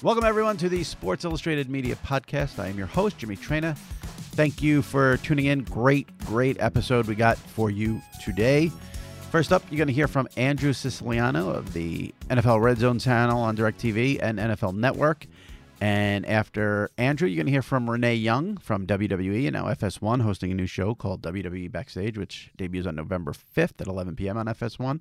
Welcome, everyone, to the Sports Illustrated Media Podcast. I am your host, Jimmy Traina. Thank you for tuning in. Great, great episode we got for you today. First up, you're going to hear from Andrew Siciliano of the NFL Red Zone channel on DirecTV and NFL Network. And after Andrew, you're going to hear from Renee Young from WWE and now FS1, hosting a new show called WWE Backstage, which debuts on November 5th at 11 p.m. on FS1.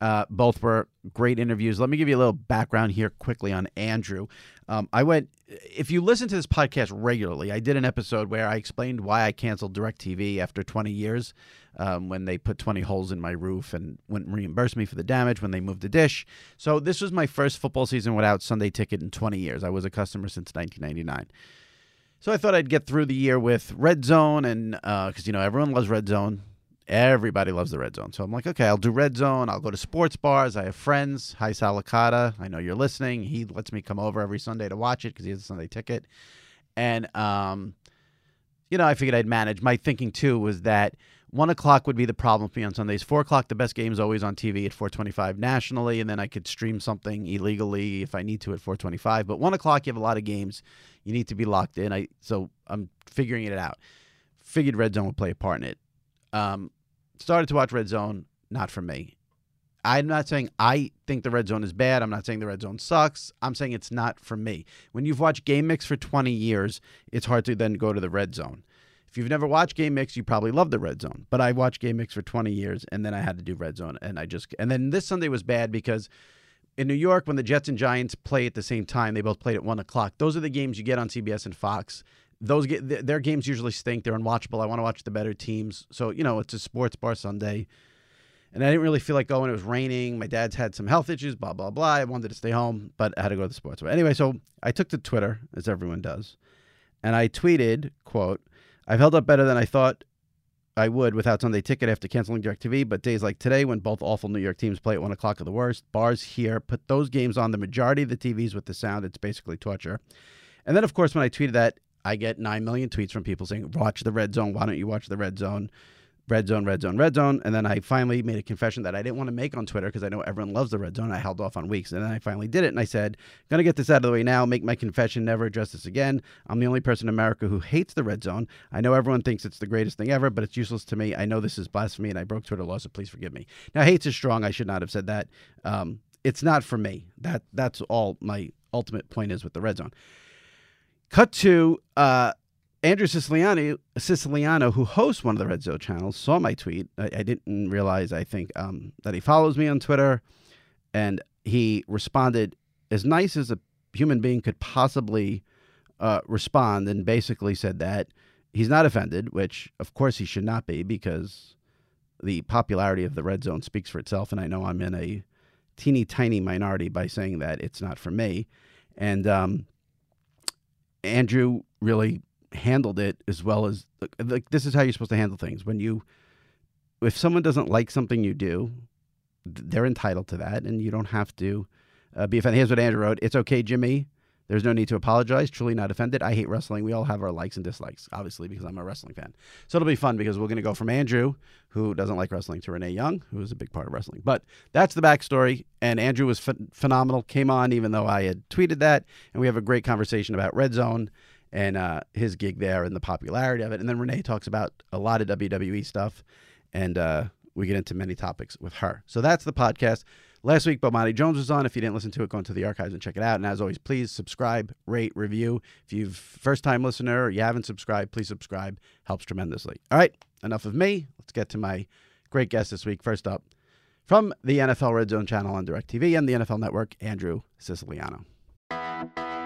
Uh, both were great interviews. Let me give you a little background here quickly on Andrew. Um, I went, if you listen to this podcast regularly, I did an episode where I explained why I canceled DirecTV after 20 years um, when they put 20 holes in my roof and wouldn't reimburse me for the damage when they moved the dish. So this was my first football season without Sunday ticket in 20 years. I was a customer since 1999. So I thought I'd get through the year with Red Zone, and because uh, you know everyone loves Red Zone, Everybody loves the red zone. So I'm like, okay, I'll do red zone. I'll go to sports bars. I have friends. Hi, Salicata. I know you're listening. He lets me come over every Sunday to watch it because he has a Sunday ticket. And, um, you know, I figured I'd manage. My thinking too was that one o'clock would be the problem for me on Sundays. Four o'clock, the best game is always on TV at 425 nationally, and then I could stream something illegally if I need to at 425. But one o'clock, you have a lot of games. You need to be locked in. I so I'm figuring it out. Figured Red Zone would play a part in it. Um, started to watch Red Zone, not for me. I'm not saying I think the red zone is bad. I'm not saying the red zone sucks. I'm saying it's not for me. When you've watched Game Mix for 20 years, it's hard to then go to the red zone. If you've never watched Game Mix, you probably love the red zone. But I watched Game Mix for 20 years and then I had to do red zone and I just and then this Sunday was bad because in New York when the Jets and Giants play at the same time, they both played at one o'clock. Those are the games you get on CBS and Fox those their games usually stink. They're unwatchable. I want to watch the better teams. So you know, it's a sports bar Sunday, and I didn't really feel like going. It was raining. My dad's had some health issues. Blah blah blah. I wanted to stay home, but I had to go to the sports bar anyway. So I took to Twitter, as everyone does, and I tweeted, "quote I've held up better than I thought." I would without Sunday ticket after canceling DirecTV, but days like today, when both awful New York teams play at one o'clock are the worst. Bars here put those games on the majority of the TVs with the sound. It's basically torture. And then, of course, when I tweeted that, I get 9 million tweets from people saying, watch the red zone. Why don't you watch the red zone? Red zone, red zone, red zone. And then I finally made a confession that I didn't want to make on Twitter because I know everyone loves the red zone. I held off on weeks. And then I finally did it. And I said, going to get this out of the way now, make my confession, never address this again. I'm the only person in America who hates the red zone. I know everyone thinks it's the greatest thing ever, but it's useless to me. I know this is blasphemy and I broke Twitter law, so please forgive me. Now, hates is strong. I should not have said that. Um, it's not for me. That That's all my ultimate point is with the red zone. Cut to uh, Andrew Siciliano, Siciliano, who hosts one of the Red Zone channels, saw my tweet. I, I didn't realize, I think, um, that he follows me on Twitter, and he responded as nice as a human being could possibly uh, respond, and basically said that he's not offended, which of course he should not be, because the popularity of the Red Zone speaks for itself, and I know I'm in a teeny tiny minority by saying that it's not for me. And um, Andrew really handled it as well as like this is how you're supposed to handle things. When you if someone doesn't like something you do they're entitled to that and you don't have to uh, be offended. Here's what andrew wrote. It's okay jimmy there's no need to apologize. Truly not offended. I hate wrestling. We all have our likes and dislikes, obviously, because I'm a wrestling fan. So it'll be fun because we're going to go from Andrew, who doesn't like wrestling, to Renee Young, who is a big part of wrestling. But that's the backstory. And Andrew was ph- phenomenal. Came on even though I had tweeted that. And we have a great conversation about Red Zone and uh, his gig there and the popularity of it. And then Renee talks about a lot of WWE stuff. And uh, we get into many topics with her. So that's the podcast. Last week, Bomani Jones was on. If you didn't listen to it, go into the archives and check it out. And as always, please subscribe, rate, review. If you've first time listener or you haven't subscribed, please subscribe. Helps tremendously. All right, enough of me. Let's get to my great guest this week. First up, from the NFL Red Zone channel on DirecTV and the NFL Network, Andrew Siciliano.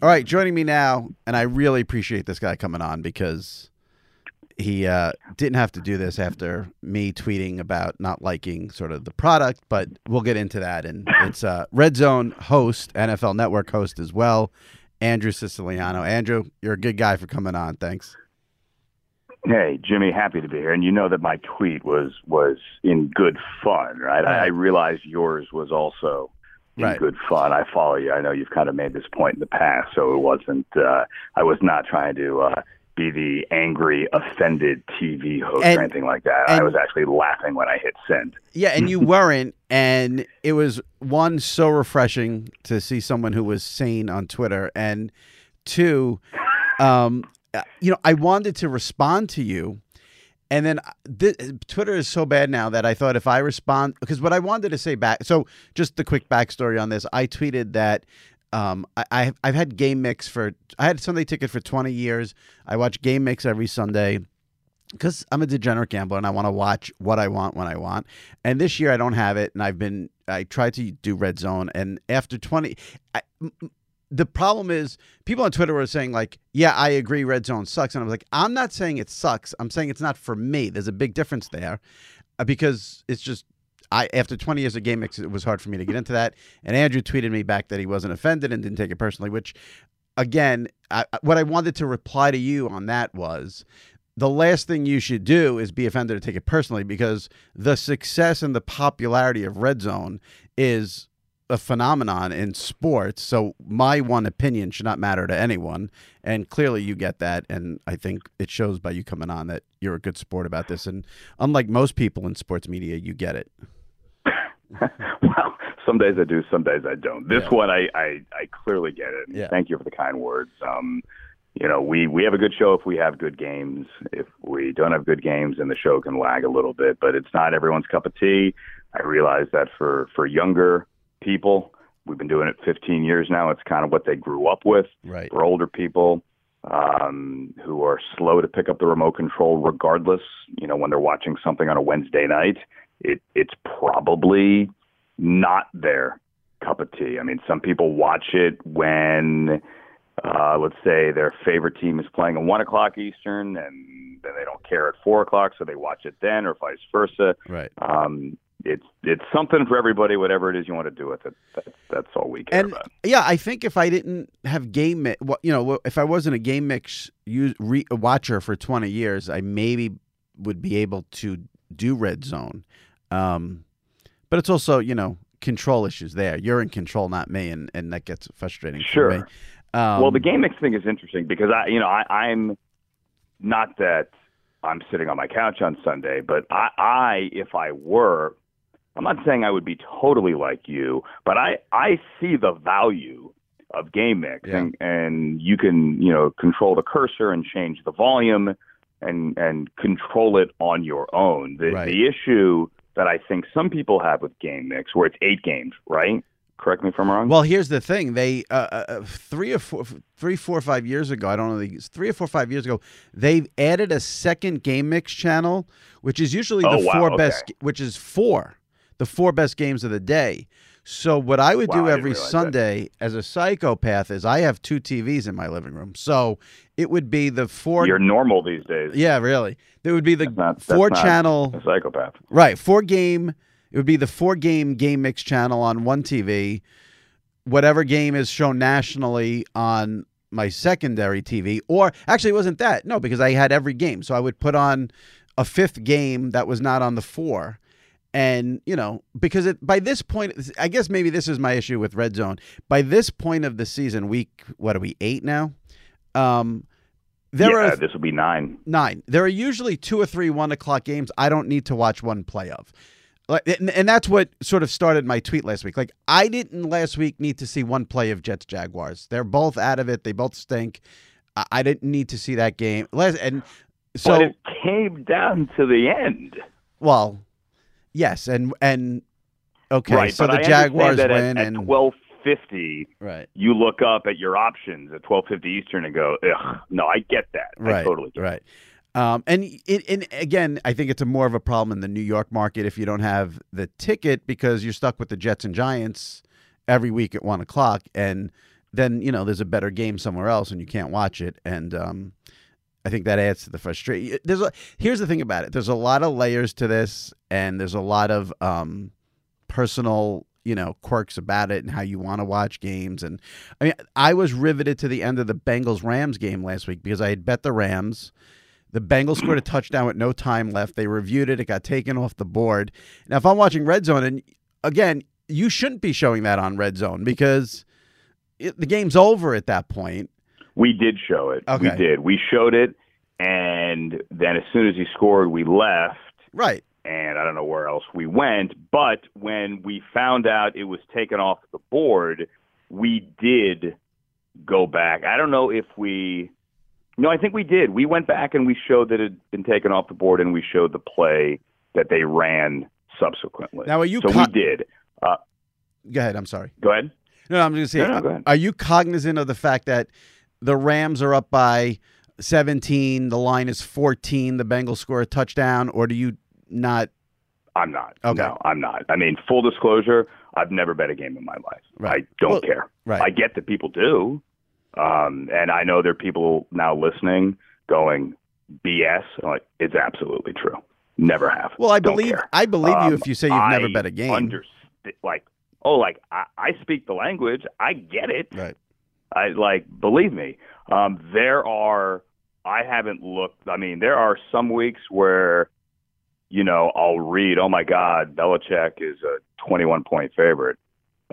All right, joining me now, and I really appreciate this guy coming on because he uh, didn't have to do this after me tweeting about not liking sort of the product, but we'll get into that. And it's uh, Red Zone host, NFL Network host as well, Andrew Siciliano. Andrew, you're a good guy for coming on. Thanks. Hey, Jimmy, happy to be here. And you know that my tweet was was in good fun, right? I, I realize yours was also in Right. good fun. I follow you. I know you've kind of made this point in the past, so it wasn't. Uh, I was not trying to uh, be the angry, offended TV host And- or anything like that. I was actually laughing when I hit send. Yeah, and you weren't, and it was one so refreshing to see someone who was sane on Twitter, and two, um, uh, you know, I wanted to respond to you, and then uh, th- Twitter is so bad now that I thought if I respond, because what I wanted to say back, so just the quick backstory on this, I tweeted that. Um, I, I I've had Game Mix for I had Sunday Ticket for 20 years. I watch Game Mix every Sunday because I'm a degenerate gambler and I want to watch what I want when I want. And this year I don't have it, and I've been I tried to do Red Zone, and after 20, I, the problem is people on Twitter were saying like, "Yeah, I agree, Red Zone sucks," and I was like, "I'm not saying it sucks. I'm saying it's not for me. There's a big difference there, uh, because it's just." I after 20 years of game mix, it was hard for me to get into that. And Andrew tweeted me back that he wasn't offended and didn't take it personally, which again, I, what I wanted to reply to you on that was the last thing you should do is be offended or take it personally because the success and the popularity of Red Zone is a phenomenon in sports. So my one opinion should not matter to anyone. And clearly you get that. And I think it shows by you coming on that you're a good sport about this. And unlike most people in sports media, you get it. well, some days I do, some days I don't. This Yeah. one, I, I, I clearly get it. Yeah. Thank you for the kind words. Um, you know, we, we have a good show if we have good games. If we don't have good games, then the show can lag a little bit. But it's not everyone's cup of tea. I realize that for, for younger people, we've been doing it 15 years now. It's kind of what they grew up with. Right. For older people, um, who are slow to pick up the remote control regardless. You know, when they're watching something on a Wednesday night, it it's probably not their cup of tea. I mean, some people watch it when, uh, let's say, their favorite team is playing at one o'clock Eastern, and then they don't care at four o'clock, so they watch it then, or vice versa. Right. Um, it's it's something for everybody. Whatever it is you want to do with it, that's that's all we care And about. yeah, I think if I didn't have game, you know, if I wasn't a game mix use, re, watcher for 20 years, I maybe would be able to do red zone. Um, but it's also, you know, control issues there. You're in control, not me, and, and that gets frustrating Sure. Um, well, the game mix thing is interesting because I, you know, I, I'm not that I'm sitting on my couch on Sunday, but I, I, if I were, I'm not saying I would be totally like you, but I, I see the value of game mix, and, and you can, you know, control the cursor and change the volume, and and control it on your own. The Right. the issue that I think some people have with game mix, where it's eight games, right? Correct me if I'm wrong. Well, here's the thing: they uh, uh, three or four, three, four, or five years ago. I don't know. the- Three or four, five years ago, they added a second game mix channel, which is usually Oh, the wow, four okay. best, which is four, the four best games of the day. So what I would Wow, do every realize that. Sunday as a psychopath is I have two TVs in my living room. So it would be the four. You're normal these days. yeah, really. There would be the Not- that's four channel. psychopath. Right, four game. It would be the four game game mix channel on one TV. Whatever game is shown nationally on my secondary TV, or actually, it wasn't that. No, because I had every game, so I would put on a fifth game that was not on the four. And you know, because it by this point, I guess maybe this is my issue with Red Zone. By this point of the season, week what are we eight now? Um, there yeah, are this will be nine. nine. There are usually two or three one o'clock games I don't need to watch one play of. Like, and, and that's what sort of started my tweet last week. Like, I didn't last week need to see one play of Jets Jaguars. They're both out of it. They both stink. I, I didn't need to see that game. Last, and so, but it came down to the end. well, yes, and and okay, right, so the I Jaguars win, at, and twelve fifty, right, you look up at your options at twelve fifty Eastern and go, Ugh, no, I get that. I right, totally get right. Um, and it, and again, I think it's a more of a problem in the New York market if you don't have the ticket because you're stuck with the Jets and Giants every week at one o'clock, and then you know there's a better game somewhere else and you can't watch it, and um, I think that adds to the frustration. There's a here's the thing about it. There's a lot of layers to this, and there's a lot of um, personal you know quirks about it and how you want to watch games. And I mean, I was riveted to the end of the Bengals Rams game last week because I had bet the Rams. The Bengals scored a touchdown with no time left. They reviewed it. It got taken off the board. Now, if I'm watching Red Zone, and again, you shouldn't be showing that on Red Zone because it, the game's over at that point. We did show it. We did. We showed it, and then as soon as he scored, we left. Right. And I don't know where else we went. But when we found out it was taken off the board, we did go back. I don't know if we. No, I think we did. We went back and we showed that it had been taken off the board, and we showed the play that they ran subsequently. Now, are you So co- we did. Uh, Go ahead. I'm sorry. go ahead. No, no I'm just saying. No, no, go ahead. Are you cognizant of the fact that the Rams are up by 17, the line is 14, the Bengals score a touchdown, or do you not? I'm not. Okay. No, I'm not. I mean, full disclosure, I've never bet a game in my life. Right. I don't Well, care. right. I get that people do. Um, and I know there are people now listening going, BS. I'm like, it's absolutely true. Never have. Well, I Don't believe care. I believe you Um, if you say you've never bet a game. Underst- like, oh, like I, I speak the language. I get it. Right. I like believe me. Um, there are I haven't looked. I mean, there are some weeks where you know I'll read, oh my God, Belichick is a 21 point favorite,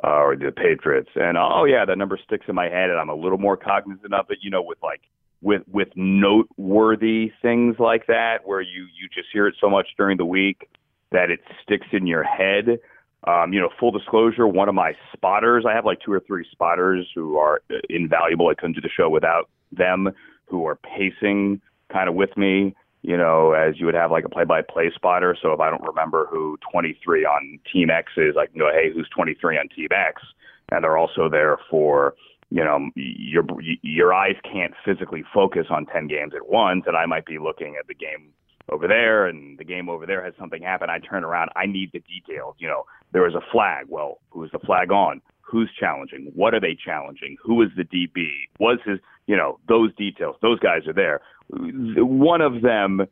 uh, or the Patriots, and oh yeah, that number sticks in my head, and I'm a little more cognizant of it. You know, with like with with noteworthy things like that, where you you just hear it so much during the week that it sticks in your head. Um, you know, full disclosure, one of my spotters, I have like two or three spotters who are invaluable. I couldn't do the show without them, who are pacing kind of with me, you know, as you would have like a play by play spotter. So if I don't remember who 23 on Team X is, I can go, hey, who's 23 on Team X? And they're also there for, you know, your your eyes can't physically focus on 10 games at once. And I might be looking at the game over there and the game over there has something happen. I turn around. I need the details. You know, there was a flag. Well, who is the flag on? Who's challenging? What are they challenging? Who is the DB? Was his, you know, those details. Those guys are there. One of them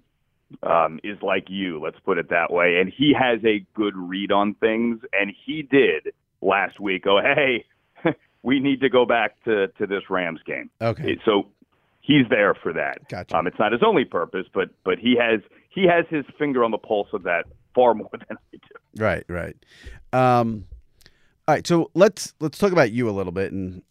um, is like you, let's put it that way. And he has a good read on things. And he did last week go, hey, we need to go back to, to this Rams game. Okay. So he's there for that. Gotcha. Um, it's not his only purpose, but but he has he has his finger on the pulse of that far more than I do. Right, right. Um, all right, so let's let's talk about you a little bit, and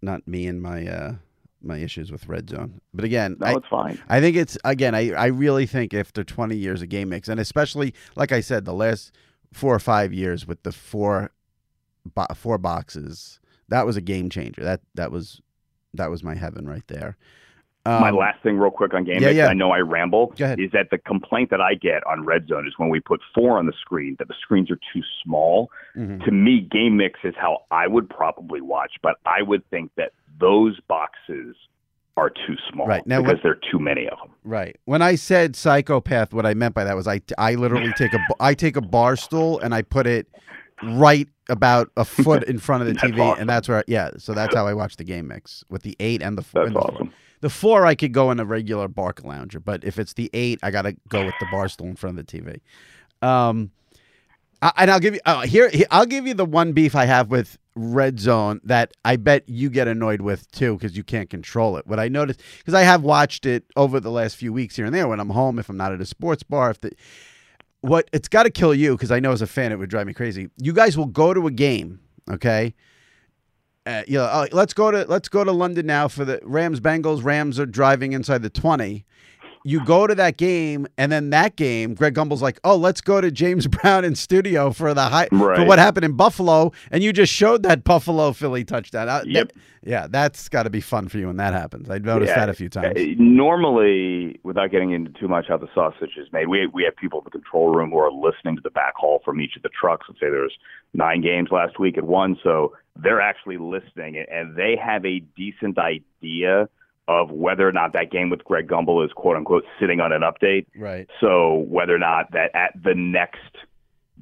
not me and my uh, my issues with red zone. But again, no, I, it's fine. I think it's again. I I really think after 20 years of game mix, and especially like I said, the last four or five years with the four bo- four boxes, that was a game changer. That that was that was my heaven right there. Um, My last thing, real quick on game yeah, mix, yeah. I know I ramble. Is that the complaint that I get on Red Zone is when we put four on the screen, that the screens are too small. Mhm. To me, game mix is how I would probably watch, but I would think that those boxes are too small Right. Now, because what- there are too many of them. Right. When I said psychopath, what I meant by that was I, I literally take a I take a bar stool and I put it right about a foot in front of the TV, awesome. and that's where yeah. So that's how I watch the game mix with the eight and the That's and the awesome. Four. The four I could go in a regular Barca lounger, but if it's the eight, I gotta go with the bar stool in front of the TV. Um, I, and I'll give you uh, here, here. I'll give you the one beef I have with Red Zone that I bet you get annoyed with too because you can't control it. What I noticed because I have watched it over the last few weeks here and there when I'm home, if I'm not at a sports bar, if the what it's got to kill you because I know as a fan it would drive me crazy. You guys will go to a game, okay? Uh, you know, oh, let's go to let's go to London now for the Rams Bengals. Rams are driving inside the twenty. You go to that game, and then that game, Greg Gumbel's like, "Oh, let's go to James Brown in studio for the high for what happened in Buffalo," and you just showed that Buffalo Philly touchdown. Uh, Yep. that- yeah, that's got to be fun for you when that happens. I noticed Yeah, that a few times. uh, Normally, without getting into too much how the sausage is made, we we have people in the control room who are listening to the back haul from each of the trucks. Let's say there's nine games last week at one, so they're actually listening and they have a decent idea of whether or not that game with Greg Gumbel is quote unquote sitting on an update. Right. So whether or not that at the next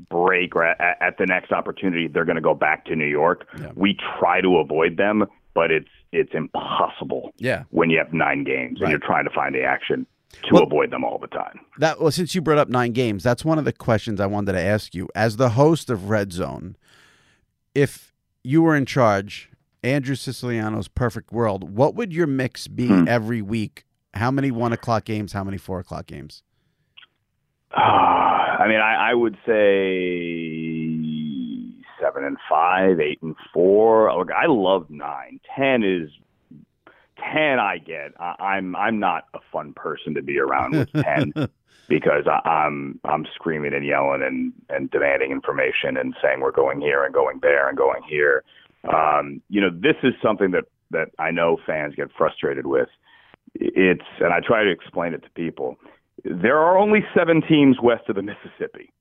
break or at, at the next opportunity they're going to go back to New York, we try to avoid them, but it's it's impossible Yeah. when you have nine games Right. and you're trying to find the action to Well- avoid them all the time. That well, since you brought up nine games, that's one of the questions I wanted to ask you. As the host of Red Zone, if you were in charge, Andrew Siciliano's perfect world, what would your mix be Hmm. every week? How many one o'clock games? How many four o'clock games? I mean, I, I would say seven and five, eight and four. I love nine. Ten is ten. I get. I, I'm I'm not a fun person to be around with ten because I, I'm I'm screaming and yelling and and demanding information and saying we're going here and going there and going here. Um, you know, this is something that that I know fans get frustrated with. It's and I try to explain it to people. There are only seven teams west of the Mississippi.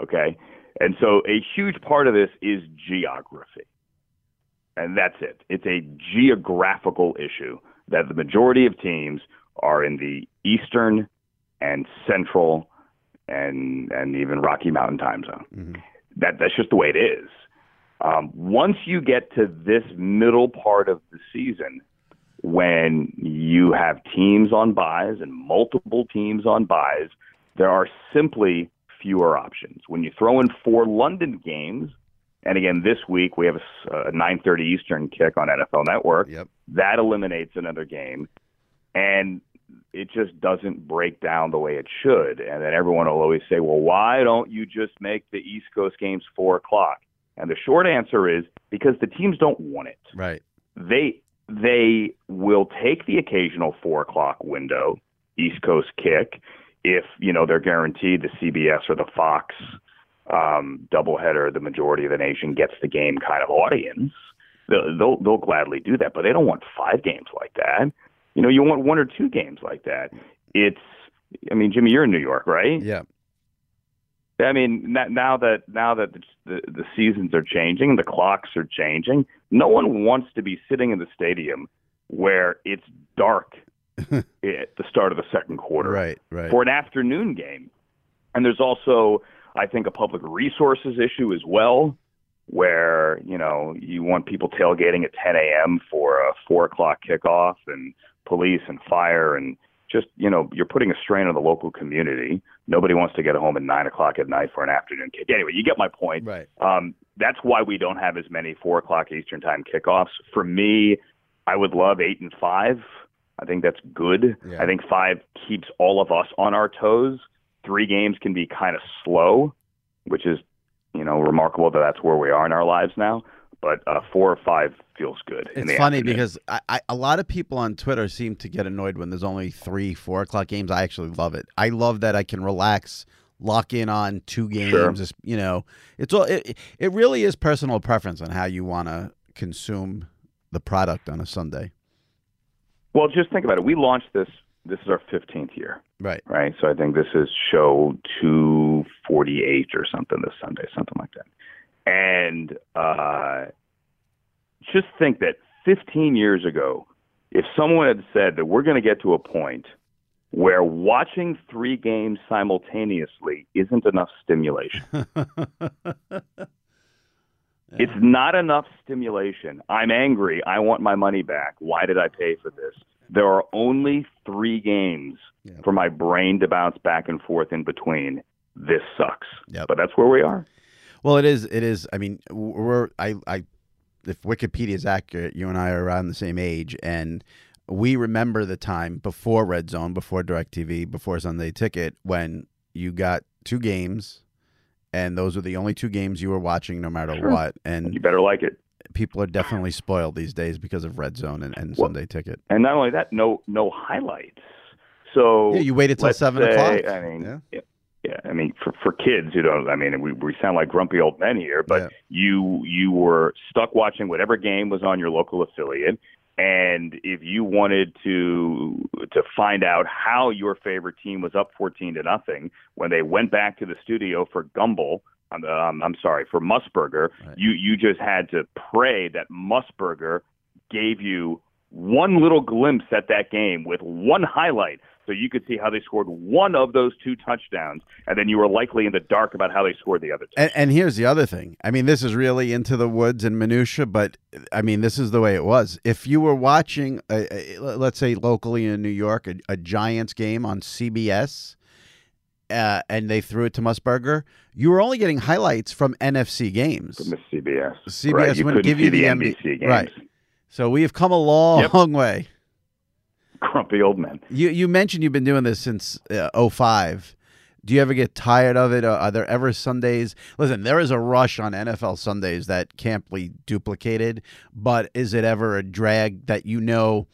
Okay. And so a huge part of this is geography. And that's it. It's a geographical issue that the majority of teams are in the eastern and central and and even Rocky Mountain time zone. That that's just the way it is. Um, once you get to this middle part of the season, when you have teams on buys and multiple teams on buys, there are simply fewer options. When you throw in four London games, and again this week we have a 9:30 Eastern kick on NFL Network. Yep. That eliminates another game, and it just doesn't break down the way it should. And then everyone will always say, "Well, why don't you just make the East Coast games four o'clock?" And the short answer is because the teams don't want it. Right. They they will take the occasional four o'clock window, East Coast kick, if you know they're guaranteed the CBS or the Fox um, doubleheader, the majority of the nation gets the game kind of audience. They'll, they'll they'll gladly do that, but they don't want five games like that. You know, you want one or two games like that. It's, I mean, Jimmy, you're in New York, right? Yeah. I mean, now that now that the, the, the seasons are changing, the clocks are changing. No one wants to be sitting in the stadium where it's dark at the start of the second quarter, right? Right. For an afternoon game, and there's also, I think, a public resources issue as well, where you know you want people tailgating at 10 a.m. for a four o'clock kickoff, and police and fire and just you know you're putting a strain on the local community. Nobody wants to get home at nine o'clock at night for an afternoon kick. Anyway, you get my point. Right. Um, that's why we don't have as many four o'clock Eastern time kickoffs. For me, I would love eight and five. I think that's good. Yeah. I think five keeps all of us on our toes. Three games can be kind of slow, which is you know remarkable that that's where we are in our lives now. But uh, four or five feels good. in It's funny afternoon. because I, I, a lot of people on Twitter seem to get annoyed when there's only three, four o'clock games. I actually love it. I love that I can relax, lock in on two games. Sure. You know, it's all. It, it really is personal preference on how you want to consume the product on a Sunday. Well, just think about it. We launched this. This is our 15th year, Right. right? So I think this is show 248 or something this Sunday, something like that. And uh, just think that 15 years ago, if someone had said that we're going to get to a point where watching three games simultaneously isn't enough stimulation, it's not enough stimulation. I'm angry. I want my money back. Why did I pay for this? There are only three games for my brain to bounce back and forth in between. This sucks. But that's where we are. Well, it is. It is. I mean, we're. I. I. If Wikipedia is accurate, you and I are around the same age, and we remember the time before Red Zone, before Directv, before Sunday Ticket, when you got two games, and those were the only two games you were watching, no matter Sure. what. And You better like it. People are definitely spoiled these days because of Red Zone and, and Sunday Ticket. And not only that, no no highlights. So Yeah, you waited till 7 say- o'clock. I mean, yeah. yeah, I mean, for for kids, you know, I mean, we we sound like grumpy old men here, but you you were stuck watching whatever game was on your local affiliate, and if you wanted to to find out how your favorite team was up fourteen to nothing when they went back to the studio for Gumbel. Um, I'm sorry for Musburger. You you just had to pray that Musburger gave you one little glimpse at that game with one highlight so you could see how they scored one of those two touchdowns and then you were likely in the dark about how they scored the other two. And, and here's the other thing. I mean, this is really into the woods and minutia, but I mean, this is the way it was. If you were watching, a, a, let's say locally in New York, a, a Giants game on CBS, uh, and they threw it to Musburger, you were only getting highlights from NFC games. From the CBS. CBS Right, you wouldn't give you the MB NBC games. Right. So we have come a long way. Grumpy old men. You you mentioned you've been doing this since uh, 05. Do you ever get tired of it? Are there ever Sundays? Listen, there is a rush on NFL Sundays that can't be duplicated, but is it ever a drag that you know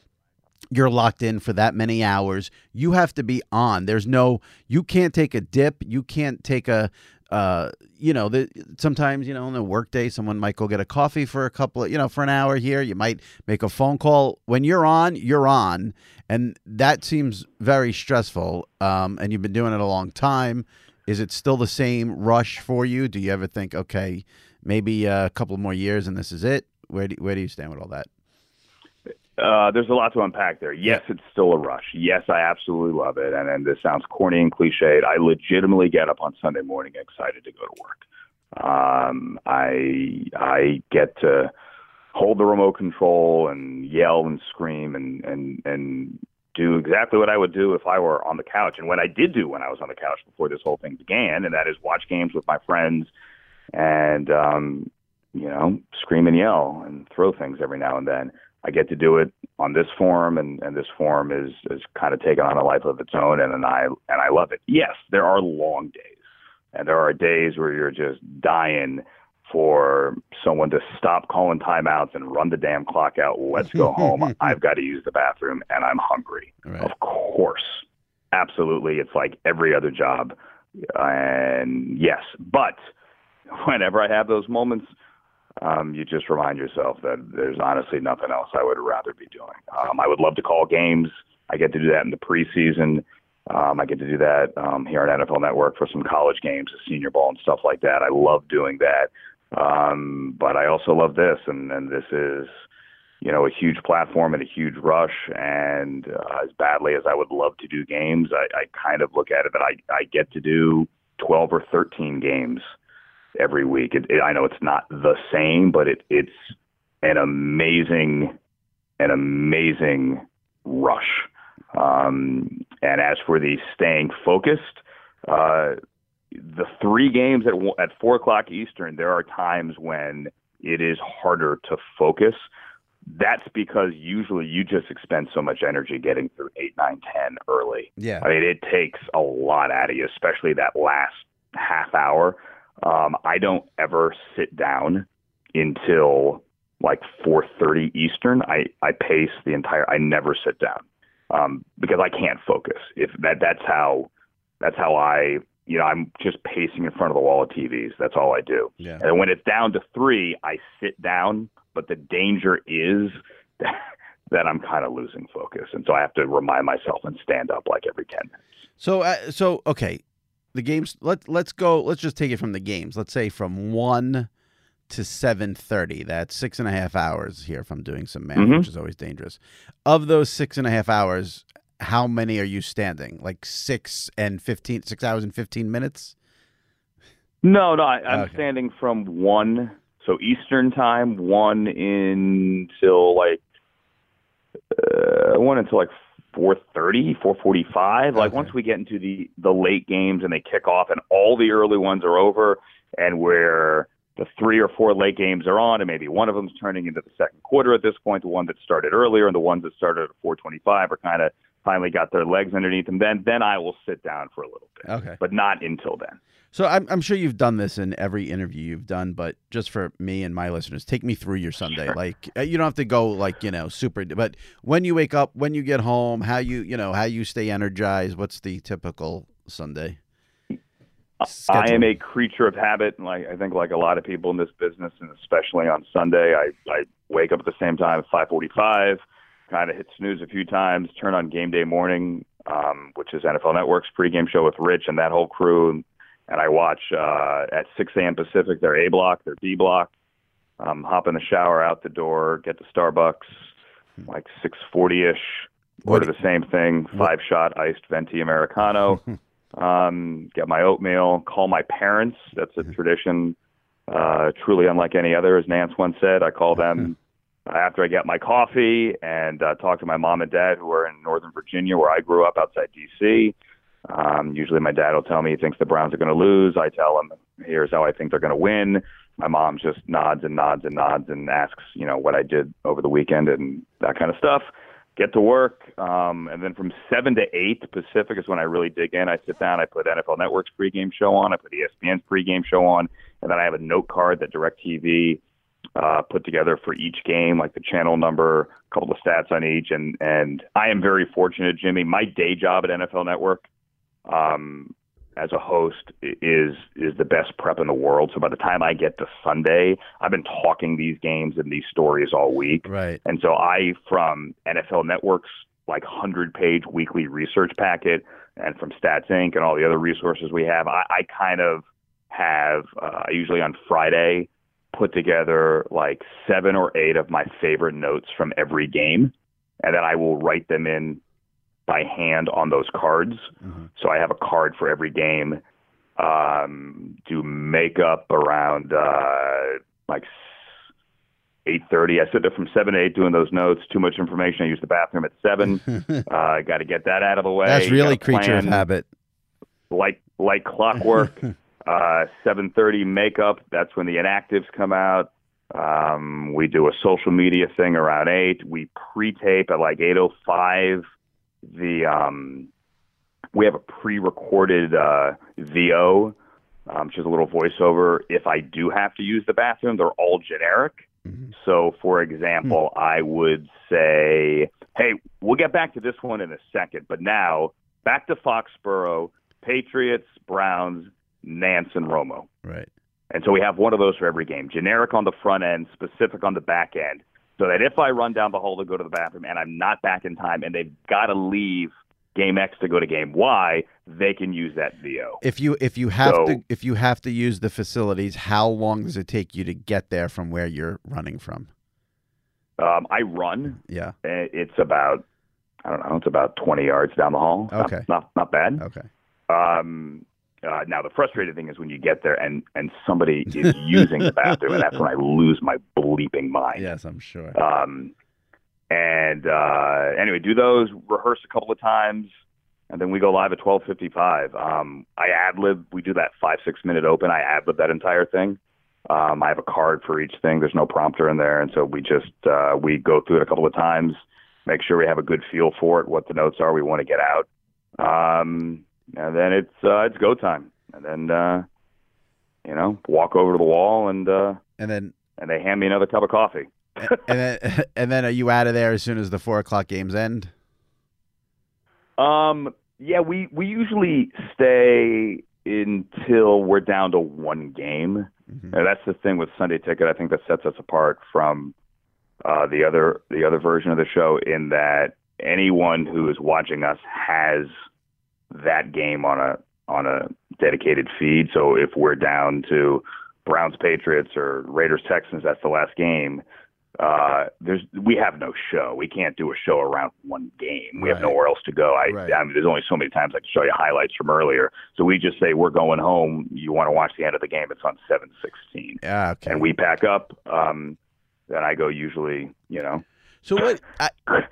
you're locked in for that many hours? You have to be on. There's no, you can't take a dip. You can't take a, uh, you know, the, sometimes, you know, on a workday, someone might go get a coffee for a couple of, you know, for an hour here. You might make a phone call. When you're on, you're on. And that seems very stressful. Um, and you've been doing it a long time. Is it still the same rush for you? Do you ever think, okay, maybe a couple more years and this is it? Where do, where do you stand with all that? Uh, there's a lot to unpack there. Yes, it's still a rush. Yes, I absolutely love it. And, and this sounds corny and cliched. I legitimately get up on Sunday morning excited to go to work. Um, I I get to hold the remote control and yell and scream and and and do exactly what I would do if I were on the couch and what I did do when I was on the couch before this whole thing began, and that is watch games with my friends and um, you know scream and yell and throw things every now and then. I get to do it on this forum, and, and this forum is is kind of taken on a life of its own, and, and I and I love it. Yes, there are long days, and there are days where you're just dying for someone to stop calling timeouts and run the damn clock out. Let's go home. I've got to use the bathroom and I'm hungry. Right. Of course. Absolutely. It's like every other job. And yes, but whenever I have those moments, um, you just remind yourself that there's honestly nothing else I would rather be doing. Um, I would love to call games. I get to do that in the preseason. Um, I get to do that um, here on NFL Network for some college games, the Senior Bowl, and stuff like that. I love doing that. Um, but I also love this, and, and this is, you know, a huge platform and a huge rush. And uh, as badly as I would love to do games, I, I kind of look at it that I, I get to do 12 or 13 games every week. It, it, I know it's not the same, but it, it's an amazing, an amazing rush. Um, and as for the staying focused, uh, the three games at at four o'clock Eastern, there are times when it is harder to focus. That's because usually you just expend so much energy getting through eight, nine, ten early. Yeah. I mean, it takes a lot out of you, especially that last half hour. Um, I don't ever sit down until like 4:30 Eastern. I I pace the entire. I never sit down um, because I can't focus. If that that's how that's how I you know I'm just pacing in front of the wall of TVs. That's all I do. Yeah. And when it's down to three, I sit down. But the danger is that, that I'm kind of losing focus, and so I have to remind myself and stand up like every ten minutes. So, uh, so okay, the games. Let Let's go. Let's just take it from the games. Let's say from one to seven thirty. That's six and a half hours here. If I'm doing some math, Mhm. which is always dangerous. Of those six and a half hours, how many are you standing? Like six and fifteen, six hours and fifteen minutes. No, no, I, I'm Okay. standing from one, so Eastern time, one until like uh, one until like 4:30, 4:45. Like once we get into the the late games and they kick off, and all the early ones are over, and where the three or four late games are on, and maybe one of them's turning into the second quarter at this point. The one that started earlier and the ones that started at 4:25 are kind of finally got their legs underneath them. Then then I will sit down for a little bit, Okay. but not until then. So I'm, I'm sure you've done this in every interview you've done, but just for me and my listeners, take me through your Sunday. Like uh, you don't have to go like you know super, but when you wake up, when you get home, how you you know how you stay energized. What's the typical Sunday? I am a creature of habit. Like I think, like a lot of people in this business, and especially on Sunday, I I wake up at the same time five forty-five, kind of hit snooze a few times, turn on Game Day Morning, um, which is NFL Network's pregame show with Rich and that whole crew, and I watch uh, at six a.m. Pacific their A block, their B block. Um, hop in the shower, out the door, get to Starbucks, like six forty ish. Order the same thing, five shot iced venti americano. um, get my oatmeal, call my parents. That's a tradition uh, truly unlike any other, as Nantz once said. I call them after I get my coffee and uh, talk to my mom and dad who are in Northern Virginia, where I grew up outside D.C. Um, usually my dad will tell me he thinks the Browns are going to lose. I tell him, here's how I think they're going to win. My mom just nods and nods and nods and asks, you know, what I did over the weekend and that kind of stuff get to work, um, and then from seven to eight Pacific is when I really dig in. I sit down, I put NFL Network's pregame show on, I put ESPN's pregame show on, and then I have a note card that DirecTV uh, put together for each game, like the channel number, a couple of stats on each, and and I am very fortunate, Jimmy. My day job at NFL Network. Um, as a host is is the best prep in the world. So by the time I get to Sunday, I've been talking these games and these stories all week. Right. And so I, from NFL Network's like hundred page weekly research packet, and from Stats Inc. and all the other resources we have, I, I kind of have uh, usually on Friday put together like seven or eight of my favorite notes from every game, and then I will write them in by hand on those cards. So I have a card for every game. Um, do makeup around uh, like eight thirty. I sit there from seven to eight doing those notes. Too much information. I use the bathroom at seven. uh, I got to get that out of the way. That's really creature of habit. like like clockwork. uh, seven thirty makeup. That's when the inactives come out. Um, we do a social media thing around eight. We pre-tape at like eight oh five. The um, we have a pre-recorded uh, VO Um, she has a little voiceover. If I do have to use the bathroom, they're all generic. So, for example, I would say, hey, we'll get back to this one in a second, but now back to Foxborough, Patriots, Browns, Nantz, and Romo. Right. And so we have one of those for every game generic on the front end, specific on the back end. So that if I run down the hall to go to the bathroom and I'm not back in time and they've got to leave game X to go to game Y, they can use that VO. If you if you have So- to if you have to use the facilities, how long does it take you to get there from where you're running from? Um, I run. Yeah. Uh, It's about, I don't know, it's about 20 yards down the hall. Not- Okay. Not, not, bad. Okay. Um, uh, now the frustrating thing is when you get there and and somebody is using the bathroom, and that's when I lose my bleeping mind. Yes, I'm sure. Um, and uh, anyway, do those, rehearse a couple of times, and then we go live at 12:55. Um, I ad lib. We do that five six minute open. I ad lib that entire thing. Um, I have a card for each thing. There's no prompter in there, and so we just uh, we go through it a couple of times, make sure we have a good feel for it, what the notes are we want to get out, um, and then it's uh, it's go time, and then uh, you know walk over to the wall and uh, and then and they hand me another cup of coffee. and then and then are you out of there as soon as the four o'clock games end? Um, yeah, we we usually stay until we're down to one game. And that's the thing with Sunday Ticket. I think that sets us apart from uh, the other the other version of the show in that anyone who is watching us has that game on a on a dedicated feed. So if we're down to Browns Patriots or Raiders Texans, that's the last game. Uh, there's we have no show. We can't do a show around one game. We have nowhere else to go. I, Right. I mean, there's only so many times I can show you highlights from earlier. So we just say we're going home. You want to watch the end of the game? It's on seven sixteen, Yeah. Okay. and we pack up. Um, then I go usually, you know, So what? I,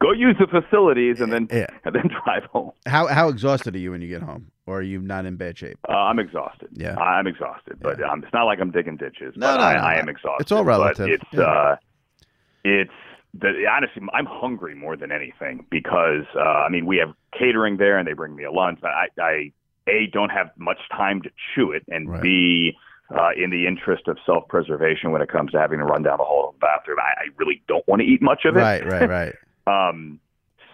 go use the facilities and then Yeah. and then drive home. how how exhausted are you when you get home, or are you not in bad shape? Uh, I'm exhausted. Yeah. I'm exhausted, but um, it's not like I'm digging ditches. No, but no, I, no, I am exhausted. It's all relative. It's Yeah. uh, it's the honestly, I'm hungry more than anything because uh, I mean we have catering there and they bring me a lunch. but I, I a don't have much time to chew it, and Right. b uh, in the interest of self-preservation when it comes to having to run down the hall of the bathroom, I, I really don't want to eat much of it. Right. Right. Right. Um,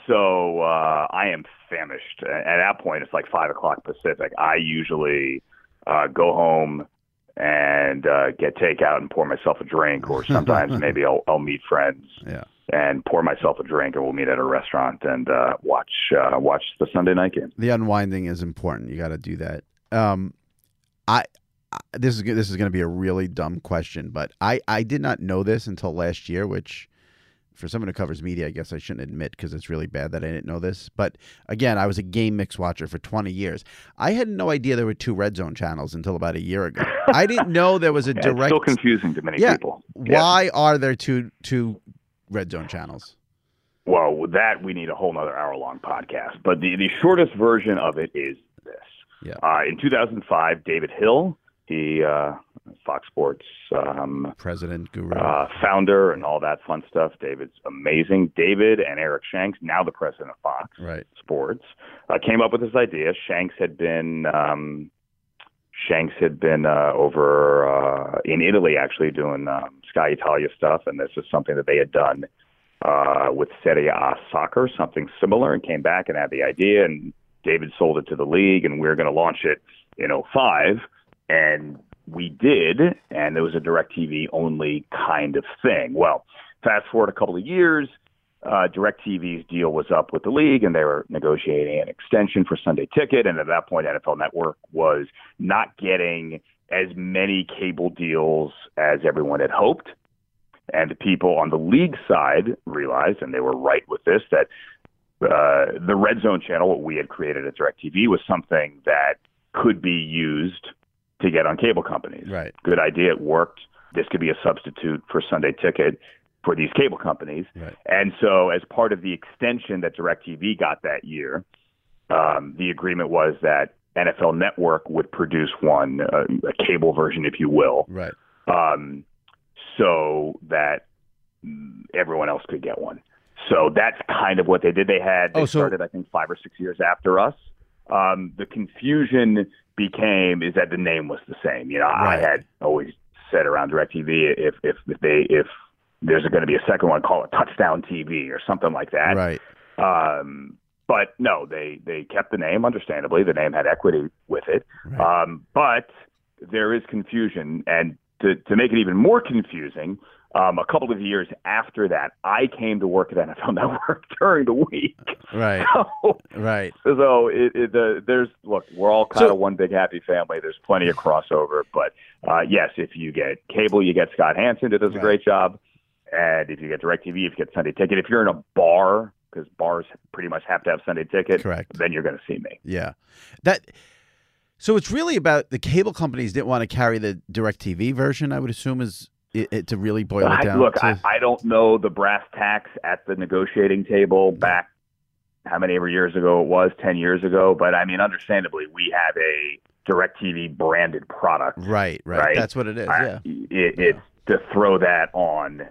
so uh, I am famished. At that point, it's like five o'clock Pacific. I usually uh, go home and uh, get takeout and pour myself a drink, or sometimes maybe I'll, I'll meet friends Yeah. and pour myself a drink, and we'll meet at a restaurant and uh, watch uh, watch the Sunday night game. The unwinding is important. You got to do that. Um, I, I this is this is going to be a really dumb question, but I I did not know this until last year, which for someone who covers media, I guess I shouldn't admit because it's really bad that I didn't know this. But again, I was a game mix watcher for 20 years. I had no idea there were two red zone channels until about a year ago. I didn't know there was a Yeah, it's direct. still confusing to many yeah. people. Yeah. Why are there two two red zone channels? Well, with that we need a whole other hour long podcast. But the, the shortest version of it is this. Yeah. Uh, in 2005, David Hill, he uh, Fox Sports um, President Guru. uh, founder and all that fun stuff. David's amazing. David and Eric Shanks, now the president of Fox right. Sports, uh, came up with this idea. Shanks had been um, Shanks had been uh, over uh, in Italy actually doing um, Sky Italia stuff, and this is something that they had done uh, with Serie A soccer, something similar, and came back and had the idea. And David sold it to the league, and we are going to launch it in '05, and we did, and it was a DirecTV only kind of thing. Well, fast forward a couple of years, uh, DirecTV's deal was up with the league, and they were negotiating an extension for Sunday Ticket. And at that point, NFL Network was not getting as many cable deals as everyone had hoped. And the people on the league side realized, and they were right with this, that uh, the Red Zone channel, what we had created at DirecTV, was something that could be used to get on cable companies. Right. Good idea. It worked. This could be a substitute for Sunday Ticket for these cable companies. Right. And so, as part of the extension that DirecTV got that year, um, the agreement was that NFL Network would produce one, uh, a cable version, if you will, Right. um, so that everyone else could get one. So that's kind of what they did. They had they Oh, so- started, I think, five or six years after us. Um, the confusion became is that the name was the same. You know, Right. I had always said around DirecTV if if, if they if there's going to be a second one, call it Touchdown TV or something like that. Right. Um, but no, they they kept the name. Understandably, the name had equity with it. Um, but there is confusion, and to to make it even more confusing, um, a couple of years after that, I came to work at NFL Network during the week. Right. So, Right. so it, it, the, there's look, we're all kind So- of one big happy family. There's plenty of crossover, but uh, yes, if you get cable, you get Scott Hansen, who does a great job, and if you get Directv, if you get Sunday Ticket, if you're in a bar, because bars pretty much have to have Sunday Ticket, Correct. then you're going to see me. Yeah. That so it's really about the cable companies didn't want to carry the direct TV version, I would assume is it, it, to really boil it down. look, to, I, I don't know the brass tacks at the negotiating table back how many ever years ago it was, ten years ago, but I mean, understandably, we have a Directv branded product. right, right, right? That's what it is. I- yeah. it, it's to throw that on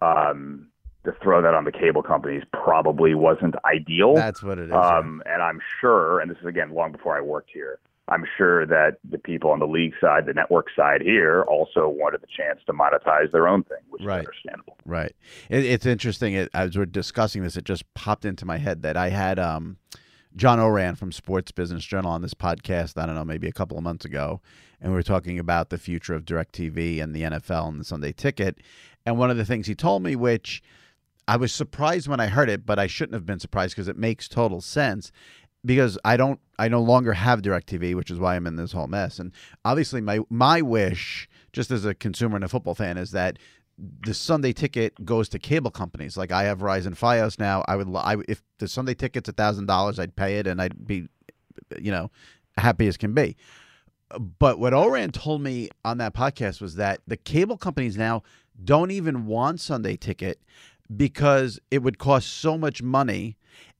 um to throw that on the cable companies probably wasn't ideal That's what it is. yeah. um and i'm sure and this is again long before i worked here i'm sure that the people on the league side the network side here also wanted the chance to monetize their own thing which Right. is understandable Right. It, it's interesting. It, as we're discussing this, it just popped into my head that I had um, John Ourand from Sports Business Journal on this podcast. I don't know, maybe a couple of months ago, and we were talking about the future of Directv and the NFL and the Sunday Ticket. And one of the things he told me, which I was surprised when I heard it, but I shouldn't have been surprised because it makes total sense. Because I don't, I no longer have Directv, which is why I'm in this whole mess. And obviously, my my wish, just as a consumer and a football fan, is that the Sunday ticket goes to cable companies. Like I have Verizon FiOS now. I would, I, if the Sunday ticket's a thousand dollars, I'd pay it, and I'd be, you know, happy as can be. But what Ourand told me on that podcast was that the cable companies now don't even want Sunday ticket because it would cost so much money.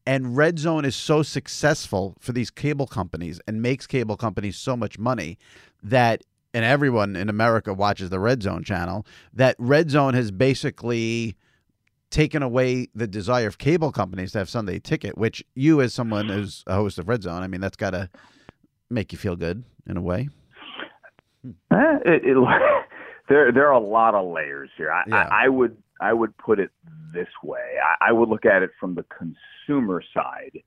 And Red Zone is so successful for these cable companies and makes cable companies so much money that, and everyone in America watches the Red Zone channel, that Red Zone has basically taken away the desire of cable companies to have Sunday ticket, which you, as someone who's a host of Red Zone, I mean, that's got to make you feel good in a way. Eh, it, it, there there are a lot of layers here. I, Yeah. I, I would I would put it this way. I, I would look at it from the consumer side,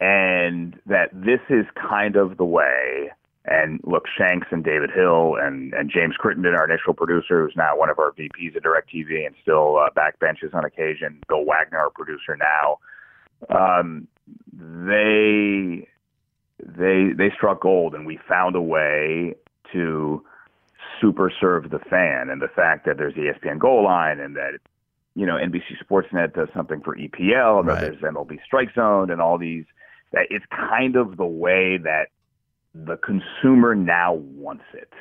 and that this is kind of the way. And look, Shanks and David Hill and, and James Crittenden, our initial producer, who's now one of our VPs at DirecTV and still uh, backbenches on occasion. Bill Wagner, our producer now. Um, they they they struck gold, and we found a way to super serve the fan. And the fact that there's the ESPN goal line, and that you know NBC Sportsnet does something for EPL, and Right. that there's MLB Strike Zone, and all these. That it's kind of the way that the consumer now wants it.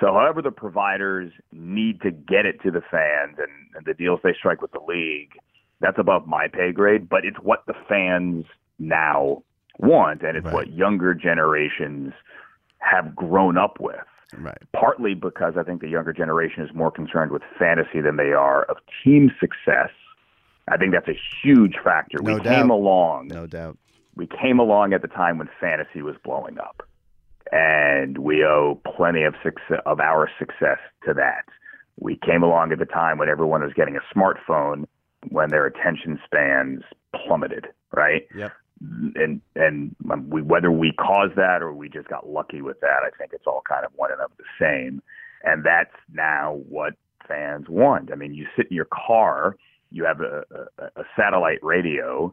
So, however, the providers need to get it to the fans and, and the deals they strike with the league, that's above my pay grade, but it's what the fans now want, and it's what younger generations have grown up with. Right. Partly because I think the younger generation is more concerned with fantasy than they are of team success. I think that's a huge factor. No we doubt. came along No doubt. we came along at the time when fantasy was blowing up, and we owe plenty of success of our success to that. We came along at the time when everyone was getting a smartphone, when their attention spans plummeted, right? Yep. And and um, we, whether we caused that or we just got lucky with that, I think it's all kind of one and of the same. And that's now what fans want. I mean, you sit in your car, you have a, a, a satellite radio.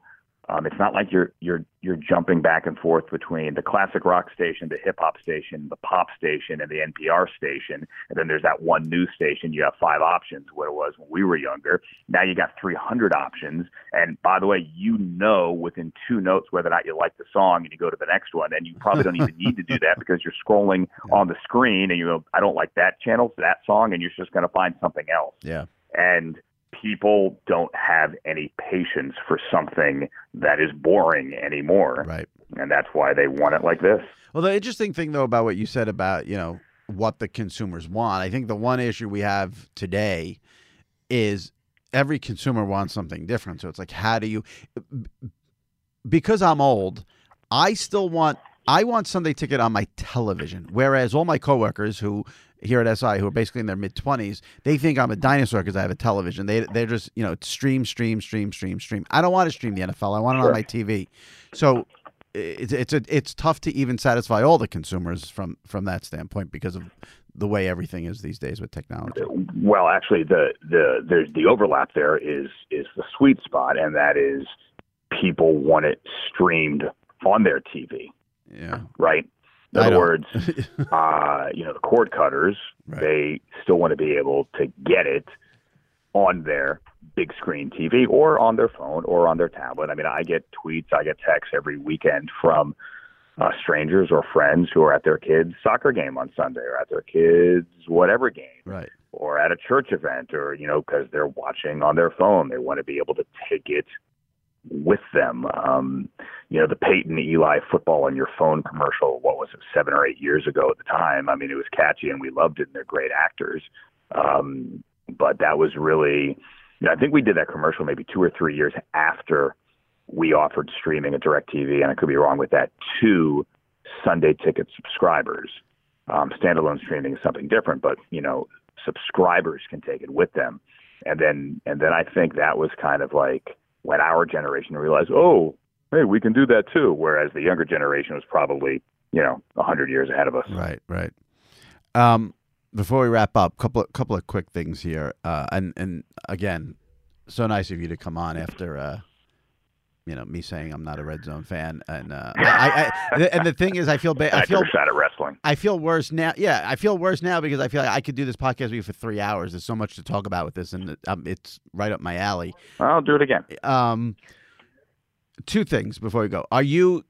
Um, it's not like you're you're you're jumping back and forth between the classic rock station, the hip hop station, the pop station, and the NPR station. And then there's that one news station. You have five options. What it was when we were younger. Now you got 300 options. And by the way, you know within two notes whether or not you like the song, and you go to the next one. And you probably don't even need to do that because you're scrolling on the screen, and you go, I don't like that channel, that song, and you're just going to find something else Yeah. and people don't have any patience for something that is boring anymore. Right. And that's why they want it like this. Well, the interesting thing though about what you said about you know what the consumers want, I think the one issue we have today is every consumer wants something different. So it's like, how do you? Because I'm old, I still want I want Sunday ticket on my television. Whereas all my coworkers who here at SI who are basically in their mid twenties, they think I'm a dinosaur because I have a television. They they're just you know stream, stream, stream, stream, stream. I don't want to stream the NFL. I want it Sure. on my TV. So it's it's a, it's tough to even satisfy all the consumers from from that standpoint because of the way everything is these days with technology. Well, actually, the the there's the overlap there is is the sweet spot, and that is people want it streamed on their TV, Yeah. right? In other words, uh, you know, the cord cutters they still want to be able to get it on their big screen TV or on their phone or on their tablet. I mean, I get tweets, I get texts every weekend from uh, strangers or friends who are at their kids' soccer game on Sunday or at their kids' whatever game Right. or at a church event or you know because they're watching on their phone they want to be able to take it with them um you know the Peyton Eli football on your phone commercial what was it 7 or 8 years ago at the time? I mean it was catchy and we loved it and they're great actors. Um but that was really you know i think we did that commercial maybe 2 or 3 years after we offered streaming at DirecTV and I could be wrong with that to Sunday ticket subscribers. Um, standalone streaming is something different, but you know, subscribers can take it with them. And then, and then I think that was kind of like when our generation realized, oh, hey, we can do that too. Whereas the younger generation was probably, you know, a hundred years ahead of us. Right, right. Um, before we wrap up, couple of, couple of quick things here. Uh, and and again, so nice of you to come on after uh, you know me saying I'm not a red zone fan. And uh, I, I, and the thing is, I feel bad. I I feel shot at wrestling. I feel worse now. Yeah, I feel worse now because I feel like I could do this podcast with you for three hours. There's so much to talk about with this, and um, it's right up my alley. I'll do it again. Um, two things before we go. Are you?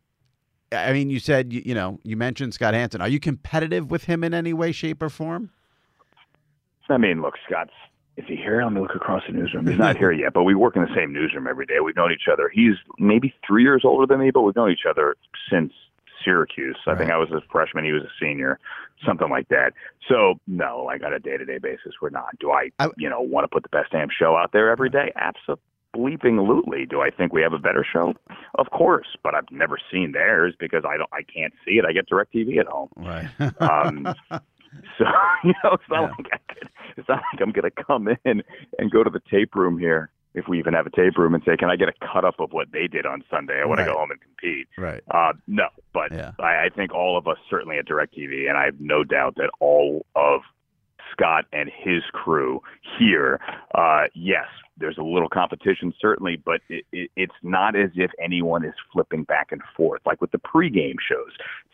I mean, you said you, you know you mentioned Scott Hansen. Are you competitive with him in any way, shape, or form? I mean, look, Scott's. Is he here? Let me look across the newsroom. He's not here yet, but we work in the same newsroom every day. We've known each other. He's maybe three years older than me, but we've known each other since Syracuse. I think I was a freshman. He was a senior, something like that. So no, like on a day to day basis, we're not. Do I, you know, want to put the best damn show out there every day? Absolutely. Do I think we have a better show? Of course, but I've never seen theirs because I don't. I can't see it. I get direct TV at home. Right. Um, so you know, it's not like I could, it's not like I'm going to come in and go to the tape room here, if we even have a tape room, and say, "Can I get a cut up of what they did on Sunday? I want to Right. go home and compete." Right. Uh, no, but I, I think all of us, certainly at DirecTV, and I have no doubt that all of Scott and his crew here, uh, yes, there's a little competition certainly, but it, it, it's not as if anyone is flipping back and forth like with the pregame shows,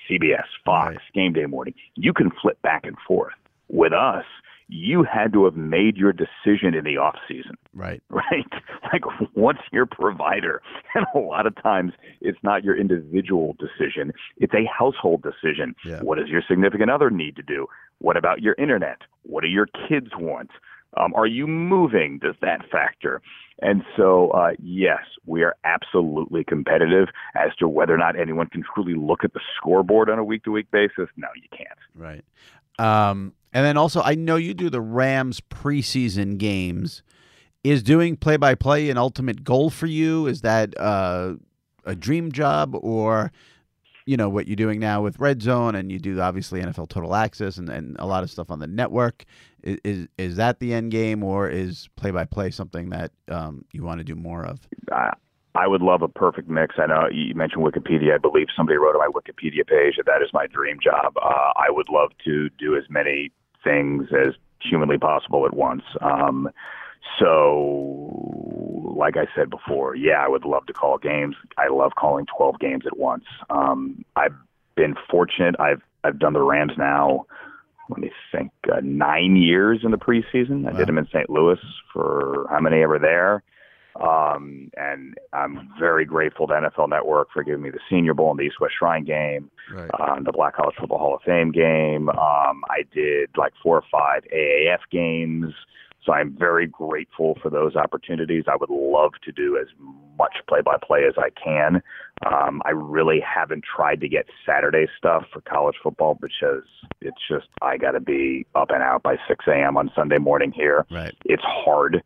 CBS, Fox, Game Day Morning. You can flip back and forth. With us, you had to have made your decision in the off season Right. right? Like, what's your provider? And a lot of times, it's not your individual decision; it's a household decision. What does your significant other need to do? What about your internet? What do your kids want? Um, are you moving? Does that factor? And so, uh, yes, we are absolutely competitive as to whether or not anyone can truly look at the scoreboard on a week to week basis. No, you can't. Right. Um, and then also, I know you do the Rams preseason games. Is doing play by play an ultimate goal for you? Is that uh, a dream job, or you know what you're doing now with Red Zone, and you do obviously NFL Total Access and, and a lot of stuff on the network? Is is, that the end game, or is play by play something that um, you want to do more of? I would love a perfect mix. I know you mentioned Wikipedia. I believe somebody wrote on my Wikipedia page that that is my dream job. Uh, I would love to do as many things as humanly possible at once. Um, so, like I said before, yeah, I would love to call games. I love calling 12 games at once. Um, I've been fortunate. I've I've done the Rams now. Let me think. Uh, nine years in the preseason. I did them in St. Louis for how many ever there. Um, and I'm very grateful to NFL Network for giving me the Senior Bowl and the East West Shrine game, Right. um, the Black College Football Hall of Fame game. Um, I did like four or five AAF games. So I'm very grateful for those opportunities. I would love to do as much play-by-play as I can. Um, I really haven't tried to get Saturday stuff for college football because it's just I got to be up and out by 6 a.m. on Sunday morning here. Right. It's hard.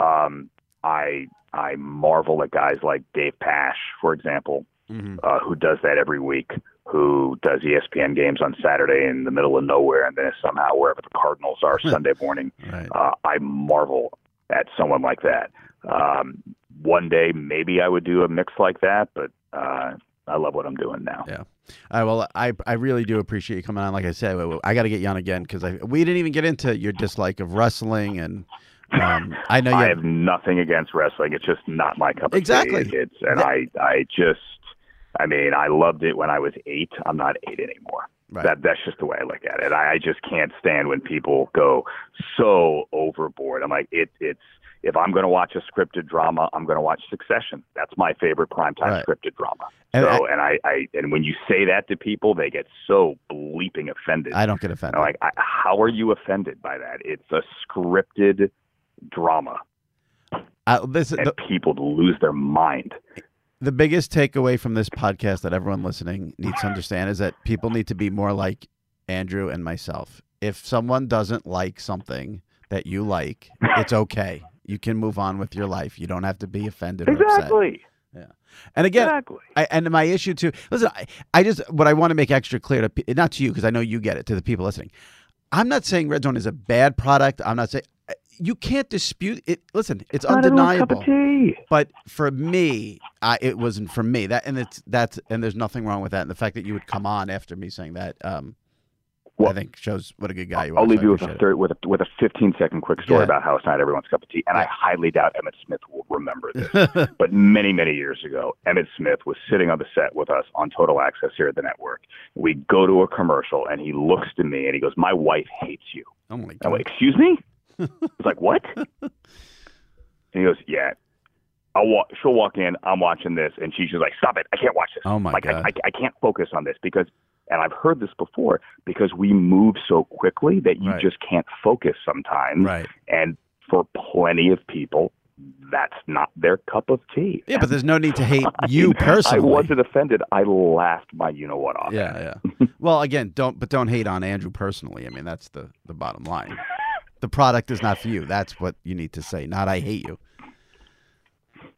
Um, I I marvel at guys like Dave Pasch, for example, Mm-hmm. uh, who does that every week, who does ESPN games on Saturday in the middle of nowhere, and then is somehow wherever the Cardinals are Sunday morning. Right. Uh, I marvel at someone like that. Um, one day, maybe I would do a mix like that, but uh, I love what I'm doing now. Yeah. Right. Well, I I really do appreciate you coming on. Like I said, I got to get you on again because we didn't even get into your dislike of wrestling, and um, I know you I have, nothing against wrestling. It's just not my cup of Exactly. tea. It's and I I just I mean I loved it when I was eight. I'm not eight anymore. Right. That that's just the way I look at it. I, I just can't stand when people go so overboard. I'm like it it's if I'm going to watch a scripted drama, I'm going to watch Succession. That's my favorite primetime Right. scripted drama. And so and I, I and when you say that to people, they get so bleeping offended. I don't get offended. I'm like, I, how are you offended by that? It's a scripted drama, uh, this and the, people lose their mind. The biggest takeaway from this podcast that everyone listening needs to understand is that people need to be more like Andrew and myself. If someone doesn't like something that you like, it's okay. You can move on with your life. You don't have to be offended or upset. Exactly. Yeah. And again, Exactly. I, and my issue too. Listen, I, I just what I want to make extra clear to not to you because I know you get it to the people listening. I'm not saying Red Zone is a bad product. I'm not saying you can't dispute it. Listen, it's Not everyone's cup undeniable. of tea. But for me, I, it wasn't for me. That and it's that's and there's nothing wrong with that. And the fact that you would come on after me saying that, um, I Well, think shows what a good guy you are. I'll leave so you with a third, with a with a 15 second quick story Yeah. about how it's not everyone's cup of tea, and I highly doubt Emmitt Smith will remember this. but many many years ago, Emmitt Smith was sitting on the set with us on Total Access here at the network. We go to a commercial, and he looks to me and he goes, "My wife hates you." Oh my I'm god! like, "Excuse me?" I was like, "What?" and he goes, "Yeah." I'll walk. She'll walk in. I'm watching this, and she's just like, "Stop it! I can't watch this. Oh, my like, God. I, I, I can't focus on this because." And I've heard this before because we move so quickly that you Right. just can't focus sometimes. Right. And for plenty of people, that's not their cup of tea. Yeah, but there's no need to hate you personally. I wasn't offended. I laughed my you know what off. Yeah, yeah. well, again, don't but don't hate on Andrew personally. I mean, that's the the bottom line. The product is not for you. That's what you need to say. Not I hate you.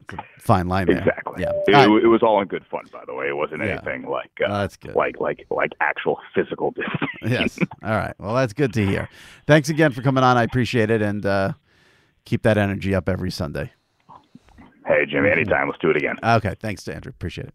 It's a fine line there. Exactly. Yeah. It, right. it was all in good fun, by the way. It wasn't Yeah. anything like uh, Oh, that's good. like like like actual physical distance. yes. All right. Well, that's good to hear. Thanks again for coming on. I appreciate it, and uh, keep that energy up every Sunday. Hey, Jimmy, anytime. Let's do it again. Okay. Thanks, to Andrew. Appreciate it.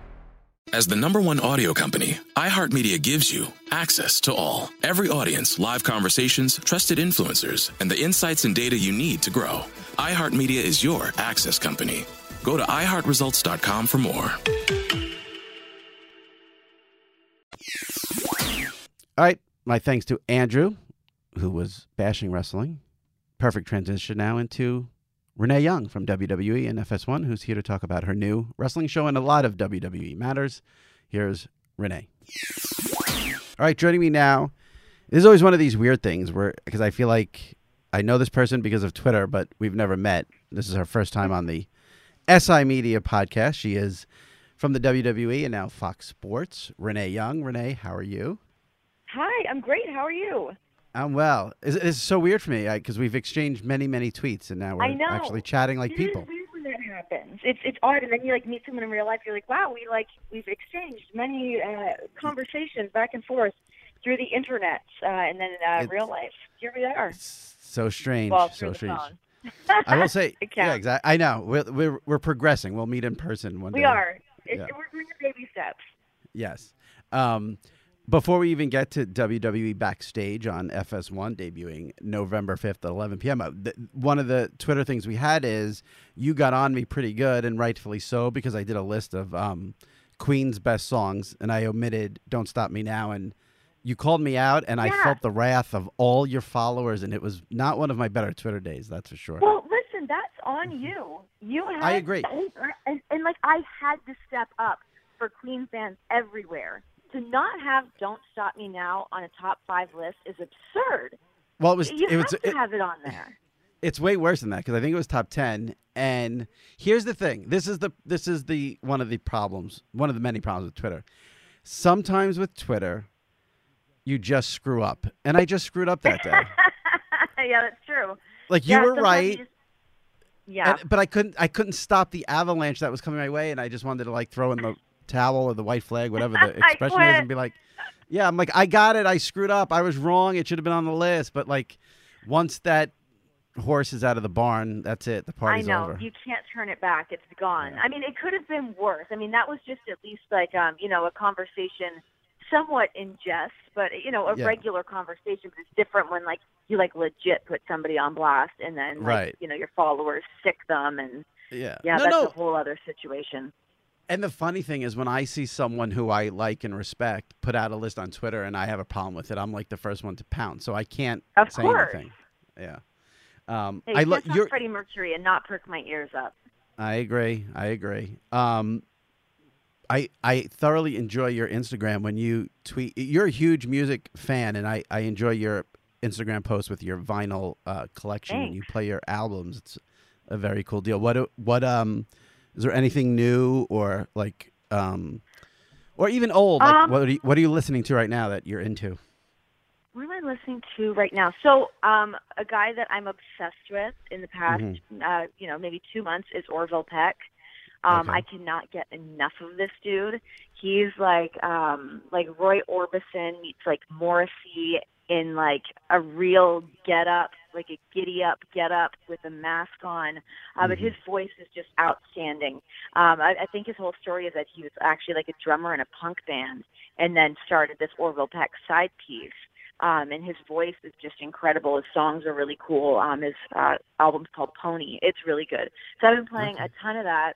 As the number one audio company, iHeartMedia gives you access to all. Every audience, live conversations, trusted influencers, and the insights and data you need to grow. iHeartMedia is your access company. Go to iHeartResults.com for more. All right. My thanks to Andrew, who was bashing wrestling. Perfect transition now into Renee Young from WWE and FS1, who's here to talk about her new wrestling show and a lot of WWE matters. Here's Renee. All right, joining me now. Is always one of these weird things where, because I feel like I know this person because of Twitter, but we've never met. This is her first time on the SI Media podcast. She is from the WWE and now Fox Sports. Renee Young. Renee, how are you? Hi, I'm great. How are you? I'm well. It's, it's so weird for me because we've exchanged many, many tweets, and now we're actually chatting like It people. is weird when that happens. It's it's odd, and then you like meet someone in real life. You're like, wow, we like we've exchanged many uh, conversations back and forth through the internet, uh, and then uh, real life. Here we are. So strange. Well, so strange. I will say, It yeah, exactly. I know. We're, we're we're progressing. We'll meet in person one We day. are. Yeah. We're doing baby steps. Yes. Um, before we even get to WWE Backstage on FS1 debuting November 5th at 11 p.m., uh, th- one of the Twitter things we had is you got on me pretty good, and rightfully so, because I did a list of um, Queen's best songs, and I omitted Don't Stop Me Now. And you called me out, and I felt the wrath of all your followers, and it was not one of my better Twitter days, that's for sure. Well, listen, that's on you. You had, I agree. And, and like I had to step up for Queen fans everywhere. To not have "Don't Stop Me Now" on a top five list is absurd. Well, it was You it was have to it- have it on there. it's way worse than that because I think it was top ten. And here's the thing: this is the this is the one of the problems, one of the many problems with Twitter. Sometimes with Twitter, you just screw up, and I just screwed up that day. yeah, that's true. Like, you Yeah, were right. you just- yeah. And- but I couldn't I couldn't stop the avalanche that was coming my way, and I just wanted to like throw in the towel or the white flag, whatever the expression is, and be like, "Yeah, I'm like I got it. I screwed up. I was wrong. It should have been on the list." But like, once that horse is out of the barn, that's it. The I party's know over. you can't turn it back. It's gone. I mean, it could have been worse. I mean, that was just at least like um, you know, a conversation, somewhat in jest, but you know, a Yeah. regular conversation. But it's different when like you like legit put somebody on blast, and then like, Right. you know your followers sick them, and Yeah. yeah, No, that's no. a whole other situation. And the funny thing is, when I see someone who I like and respect put out a list on Twitter and I have a problem with it, I'm like the first one to pounce. So I can't Of say course. anything. Yeah. Um, Hey, I look. You're. Freddie Mercury and not perk my ears up. I agree. I agree. Um, I I thoroughly enjoy your Instagram when you tweet. You're a huge music fan, and I I enjoy your Instagram posts with your vinyl uh, collection when you play your albums. It's a very cool deal. What what um is there anything new or like um or even old? Like Um, what are you, what are you listening to right now that you're into? What am I listening to right now? So, um, a guy that I'm obsessed with in the past, Mhm. uh, you know, maybe two months is Orville Peck. Um, Okay. I cannot get enough of this dude. He's like, um, like Roy Orbison meets like Morrissey in like a real get up, like a giddy up get up with a mask on. Uh, But Mhm. his voice is just outstanding. Um, I, I think his whole story is that he was actually like a drummer in a punk band and then started this Orville Peck side piece. Um, and his voice is just incredible. His songs are really cool. Um, his uh, album's called Pony. It's really good. So I've been playing a ton of that.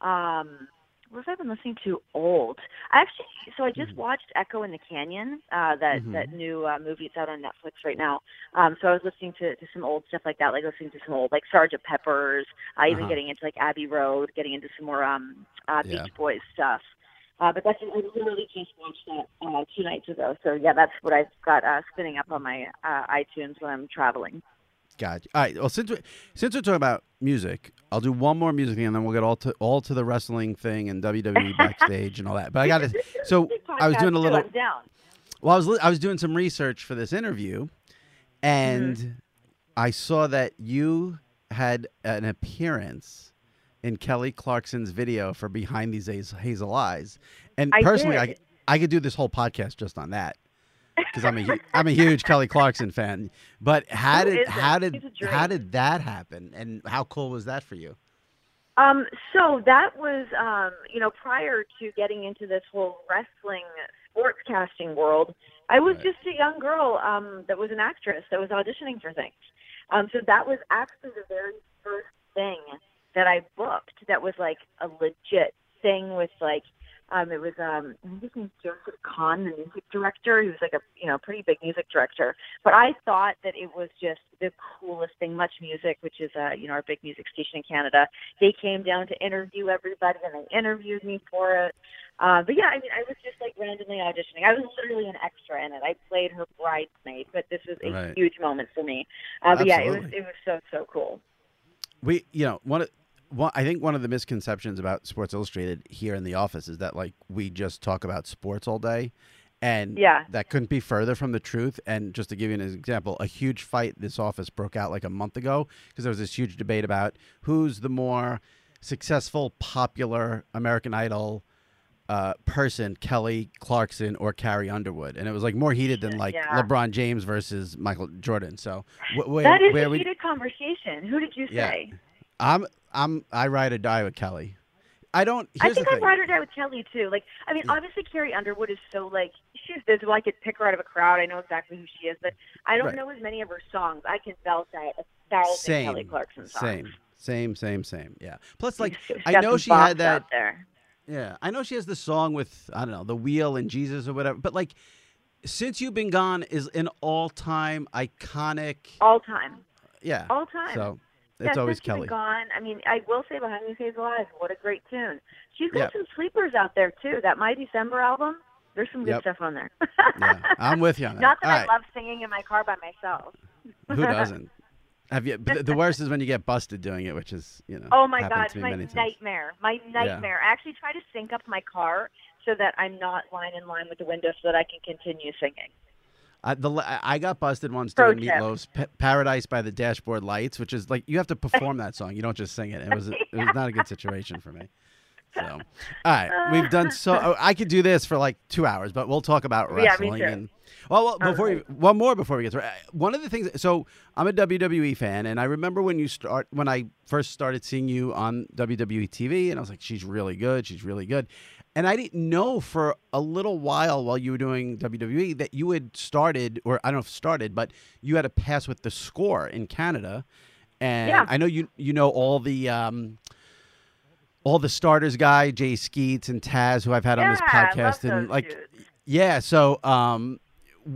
Um, what have I been listening to? Old. I actually, so I just watched Echo in the Canyon. Uh, that Mhm. that new uh, movie. It's out on Netflix right now. Um, so I was listening to, to some old stuff like that, like listening to some old like Sergeant Pepper's. Uh, even Uh-huh. getting into like Abbey Road, getting into some more um, uh, Yeah. Beach Boys stuff. Uh, but that's I literally just watched that uh, two nights ago. So yeah, that's what I've got uh, spinning up on my uh, iTunes when I'm traveling. Gotcha. All right. Well, since we, since we're talking about music, I'll do one more music thing, and then we'll get all to all to the wrestling thing and WWE backstage and all that. But I got to. So I was doing a little. Well, I was I was doing some research for this interview, and Mm-hmm. I saw that you had an appearance in Kelly Clarkson's video for Behind These Hazel, Eyes, and I personally, I. I could do this whole podcast just on that because I'm a I'm a huge Kelly Clarkson fan. But how Who did how did She's a dream. how did that happen, and how cool was that for you? Um, so that was, um, you know, prior to getting into this whole wrestling sportscasting world, I was just a young girl um, that was an actress that was auditioning for things. Um, so that was actually the very first thing that I booked that was like a legit thing with like, Um, it was um, I think his name's Joseph Kahn, the music director. He was like a you know pretty big music director. But I thought that it was just the coolest thing. Much Music, which is uh, you know our big music station in Canada. They came down to interview everybody, and they interviewed me for it. Uh, but yeah, I mean, I was just like randomly auditioning. I was literally an extra in it. I played her bridesmaid, but this was a Right. huge moment for me. Uh, but yeah, it was it was so so cool. We, you know, one one, I think one of the misconceptions about Sports Illustrated here in the office is that like we just talk about sports all day, and Yeah. that couldn't be further from the truth. And just to give you an example, a huge fight this office broke out like a month ago because there was this huge debate about who's the more successful, popular American Idol. Uh, person Kelly Clarkson or Carrie Underwood, and it was like more heated than like Yeah. LeBron James versus Michael Jordan. So wh- where, that is where a we, heated conversation. Who did you Yeah. say? I'm I'm I ride or die with Kelly. I don't. I think I'd thing. ride or die with Kelly too. Like, I mean, obviously Carrie Underwood is so like she's visible. I could pick her out of a crowd. I know exactly who she is, but I don't Right. know as many of her songs. I can belt out a thousand same, Kelly Clarkson songs. same, same, same, same. Yeah. Plus, like I know she had that. Yeah, I know she has the song with I don't know the wheel and Jesus or whatever. But like, since you've been gone is an all-time iconic. All time. Yeah. All time. So Yeah, it's always you've been Kelly. Gone. I mean, I will say Behind the Scenes Alive, what a great tune. She's got Yeah. some sleepers out there too. That My December album, there's some good Yep. stuff on there. Yeah, I'm with you on that. Not that All I right. love singing in my car by myself. Who doesn't? Have you? But the worst is when you get busted doing it, which is you know. Oh my god, my nightmare. My nightmare. I actually try to sync up my car so that I'm not line in line with the window so that I can continue singing. I, the, I got busted once Pro doing tip. Meatloaf's Pa- "Paradise by the Dashboard Lights," which is like you have to perform that song. You don't just sing it. It was it was not a good situation for me. So, all right, we've done so. oh, I could do this for like two hours, but we'll talk about Yeah, me wrestling too. and. Well, well before we, one more before we get to uh, one of the things. So I'm a WWE fan, and I remember when you start when I first started seeing you on WWE TV, and I was like, she's really good. She's really good. And I didn't know for a little while while you were doing WWE that you had started, or I don't know if started, but you had a pass with the score in Canada. And Yeah. I know you you know all the um, all the starters guy, Jay Skeets and Taz, who I've had on this Yeah, I love podcast, and like, dudes. yeah. So, um,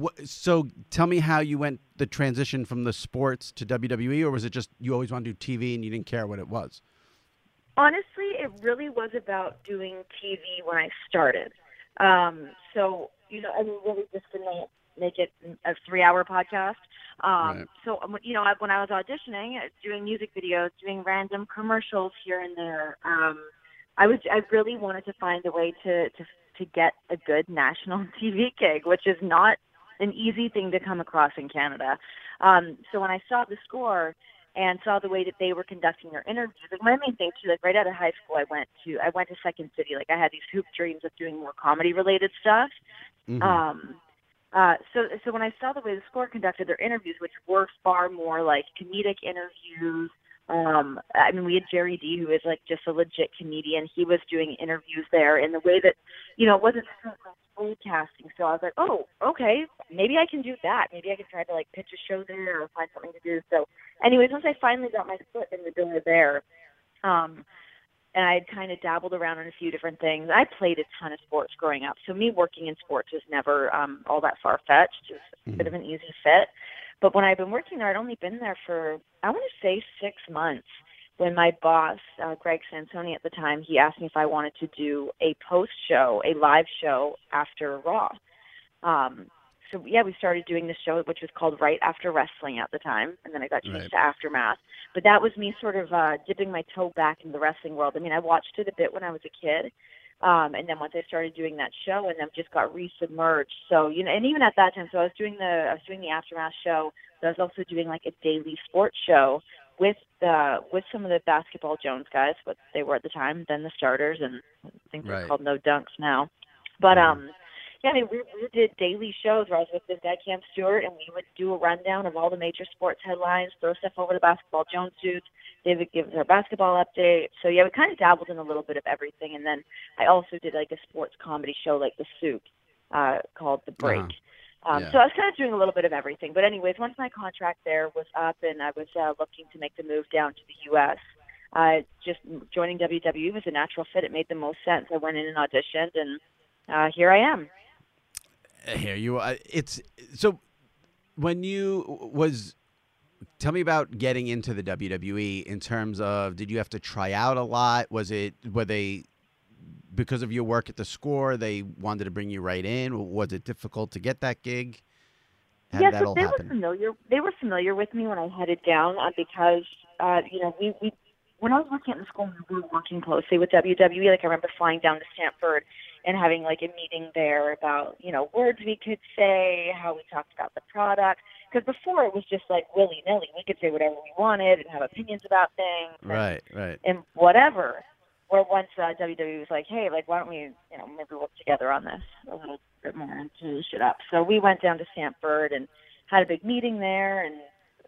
wh- so tell me how you went the transition from the sports to WWE, or was it just you always wanted to do TV and you didn't care what it was? Honestly, it really was about doing TV when I started. Um, so, you know, I mean, really just to not make it a three-hour podcast. Um, Right. So, um, you know, when I was auditioning, uh, doing music videos, doing random commercials here and there, um, I was I really wanted to find a way to to to get a good national TV gig, which is not an easy thing to come across in Canada. Um, so when I saw the score and saw the way that they were conducting their interviews, like my main thing too, like right out of high school, I went to I went to Second City. Like I had these hoop dreams of doing more comedy related stuff. Mhm. Um, uh, so so when I saw the way the score conducted their interviews, which were far more like comedic interviews. Um, I mean, we had Gerry Dee, who is like just a legit comedian. He was doing interviews there in the way that, you know, it wasn't broadcasting. So I was like, oh, okay, maybe I can do that. Maybe I can try to like pitch a show there or find something to do. So, anyways, once I finally got my foot in the door there, um, and I had kind of dabbled around in a few different things. I played a ton of sports growing up, so me working in sports was never um, all that far fetched. It was a bit of an easy fit. But when I've been working there, I'd only been there for I want to say six months. When my boss, uh, Greg Sansone at the time, he asked me if I wanted to do a post show, a live show after Raw. Um, so yeah, we started doing the show, which was called Right After Wrestling at the time, and then I got changed Right. to Aftermath. But that was me sort of uh, dipping my toe back into the wrestling world. I mean, I watched it a bit when I was a kid, um, and then once I started doing that show, and then just got resubmerged. So you know, and even at that time, so I was doing the I was doing the Aftermath show. But I was also doing like a daily sports show with the with some of the basketball Jones guys, what they were at the time, then the starters, and I think they're Right. called No Dunks now. But um, yeah, I mean, we, we did daily shows where I was with this guy, Cam Stewart, and we would do a rundown of all the major sports headlines, throw stuff over the basketball Jones dudes. David gives our basketball update. So yeah, we kind of dabbled in a little bit of everything. And then I also did like a sports comedy show, like The Soup, uh, called The Break. Uh-huh. Um, Yeah. So I was kind of doing a little bit of everything. But anyways, once my contract there was up and I was uh, looking to make the move down to the U.S., uh, just joining WWE was a natural fit. It made the most sense. I went in and auditioned, and uh, here I am. Here you are. It's so when you was tell me about getting into the WWE in terms of did you have to try out a lot? Was it were they because of your work at the score they wanted to bring you right in? Was it difficult to get that gig? How yeah, so they happen? were familiar. They were familiar with me when I headed down uh, because uh, you know we we when I was working at the school we were working closely with WWE. Like I remember flying down to Stamford and having like a meeting there about you know words we could say, how we talked about the product. Because before it was just like willy nilly. We could say whatever we wanted and have opinions about things. and- Right, right. and whatever. Where once uh, WWE was like, hey, like why don't we, you know, maybe work together on this a little bit more and finish it up. So we went down to Stamford and had a big meeting there, and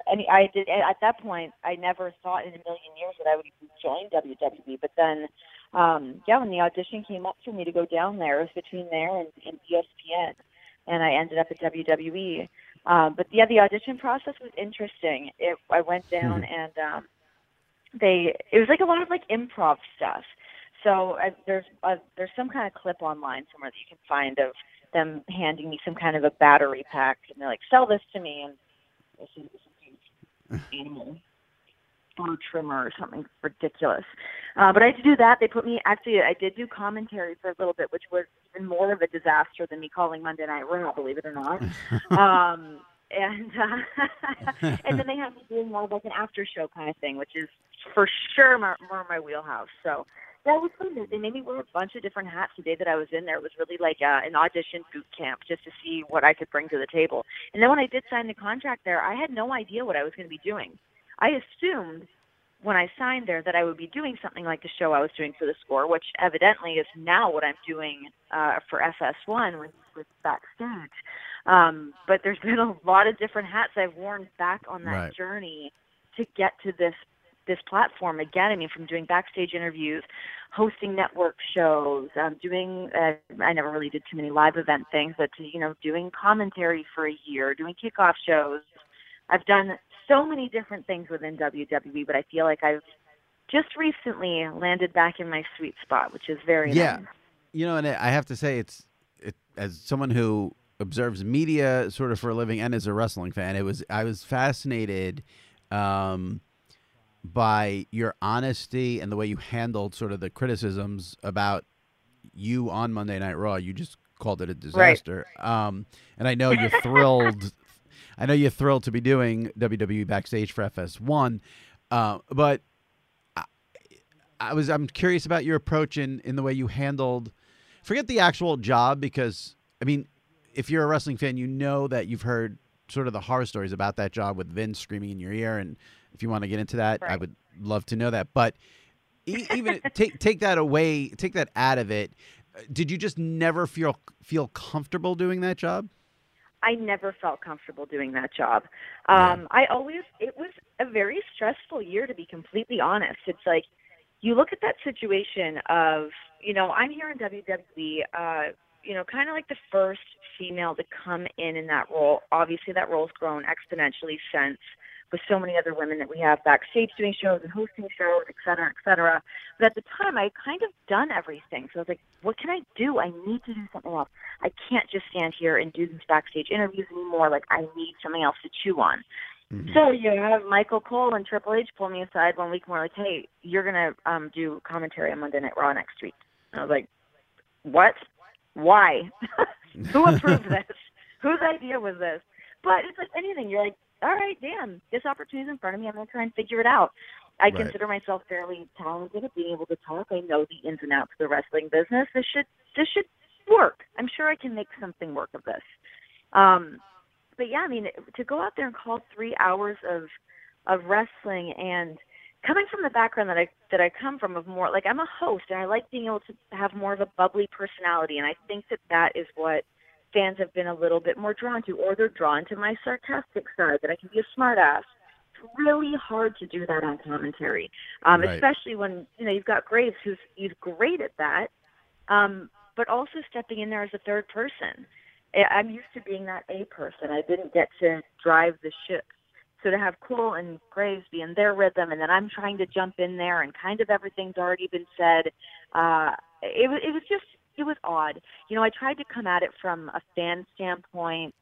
I I did at that point. I never thought in a million years that I would even join WWE. But then, um, yeah, when the audition came up for me to go down there, it was between there and, and ESPN, and I ended up at WWE. Um, but yeah, the audition process was interesting. It, I went down and um, they it was like a lot of like improv stuff. So I, there's uh there's some kind of clip online somewhere that you can find of them handing me some kind of a battery pack, and they're like, "Sell this to me," and this is this is animal fur trimmer or something ridiculous. Uh, but I had to do that. They put me actually. I did do commentary for a little bit, which was even more of a disaster than me calling Monday Night Raw. Believe it or not. um, and uh, and then they had me doing more of like an after show kind of thing, which is for sure more, more my wheelhouse. So that was fun. They made me wear a bunch of different hats the day that I was in there. It was really like uh, an audition boot camp just to see what I could bring to the table. And then when I did sign the contract there, I had no idea what I was going to be doing. I assumed when I signed there that I would be doing something like the show I was doing for the score, which evidently is now what I'm doing uh, for FS1 with, with backstage. Um, but there's been a lot of different hats I've worn back on that Right. journey to get to this this platform again. I mean, from doing backstage interviews, hosting network shows, um, doing uh, I never really did too many live event things, but to, you know, doing commentary for a year, doing kickoff shows. I've done so many different things within WWE, but I feel like I've just recently landed back in my sweet spot, which is very yeah. nice. You know, and I have to say, it's it, as someone who observes media sort of for a living and as a wrestling fan, it was I was fascinated um, by your honesty and the way you handled sort of the criticisms about you on Monday Night Raw. You just called it a disaster, um, and I know you're thrilled. I know you're thrilled to be doing WWE backstage for FS1, uh, but I was I'm curious about your approach in in the way you handled forget the actual job because I mean if you're a wrestling fan you know that you've heard sort of the horror stories about that job with Vince screaming in your ear and if you want to get into that I would love to know that. But even take take that away take that out of it uh, did you just never feel feel comfortable doing that job I never felt comfortable doing that job. Um, I always, it was a very stressful year to be completely honest. It's like, you look at that situation of, you know, I'm here in WWE, uh, you know, kind of like the first female to come in in that role. Obviously, that role's grown exponentially since with so many other women that we have backstage doing shows and hosting shows, et cetera, et cetera. But at the time, I kind of done everything. So I was like, what can I do? I need to do something else. I can't just stand here and do these backstage interviews anymore. Like, I need something else to chew on. So you have Michael Cole and Triple H pull me aside one week and we're like, hey, you're going to um, do commentary on Monday Night Raw next week. And I was like, what? Why? Who approved this? Whose idea was this? But it's like anything. You're like, all right, damn, this opportunity's in front of me. I'm going to try and figure it out. I Right. consider myself fairly talented at being able to talk. I know the ins and outs of the wrestling business. This should this should work. I'm sure I can make something work of this. Um, but yeah, I mean, to go out there and call three hours of of wrestling and coming from the background that I that I come from of more like I'm a host and I like being able to have more of a bubbly personality and I think that that is what fans have been a little bit more drawn to or they're drawn to my sarcastic side that I can be a smartass. It's really hard to do that on commentary, um, Right. especially when you know you've got Graves who's he's great at that, um, but also stepping in there as a third person. I'm used to being that A person. I didn't get to drive the ship. So to have Cole and Graves be in their rhythm, and then I'm trying to jump in there, and kind of everything's already been said. Uh, it was it was just it was odd. You know, I tried to come at it from a fan standpoint,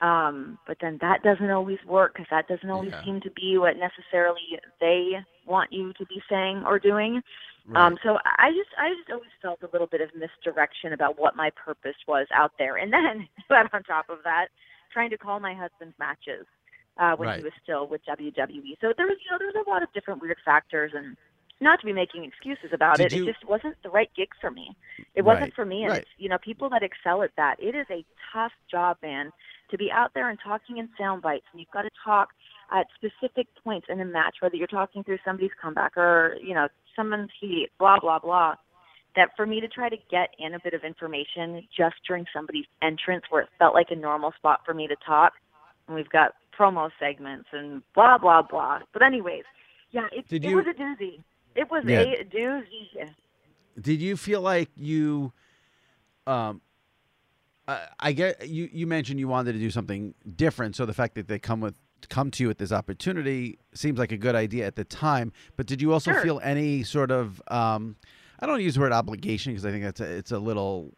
um, but then that doesn't always work because that doesn't always Yeah. seem to be what necessarily they want you to be saying or doing. Right. Um, so I just I just always felt a little bit of misdirection about what my purpose was out there, and then but on top of that, trying to call my husband's matches uh, when Right. he was still with WWE. So there was you know there was a lot of different weird factors and. Not to be making excuses about Did it, you- it just wasn't the right gig for me. It wasn't Right, for me, and right. it's you know people that excel at that. It is a tough job, man, to be out there and talking in sound bites, and you've got to talk at specific points in a match, whether you're talking through somebody's comeback or you know someone's heat, blah blah blah. That for me to try to get in a bit of information just during somebody's entrance, where it felt like a normal spot for me to talk, and we've got promo segments and blah blah blah. But anyways, yeah, it, it you- was a doozy. It was Yeah. a doozy. Did you feel like you, um, I, I get you. You mentioned you wanted to do something different, so the fact that they come with come to you with this opportunity seems like a good idea at the time. But did you also Sure. feel any sort of, um, I don't use the word obligation because I think that's a, it's a little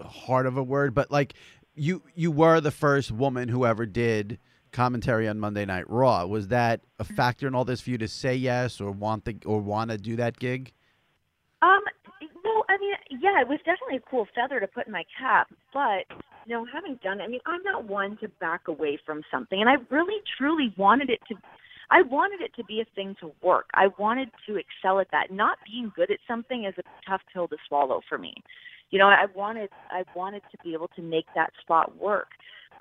uh, hard of a word, but like you you were the first woman who ever did commentary on Monday Night Raw. Was that a factor in all this for you to say yes or want the or want to do that gig? Um, well, I mean, yeah, it was definitely a cool feather to put in my cap, but you know, having done it, I mean, I'm not one to back away from something, and I really, truly wanted it to. I wanted it to be a thing to work. I wanted to excel at that. Not being good at something is a tough pill to swallow for me. You know, I wanted, I wanted to be able to make that spot work,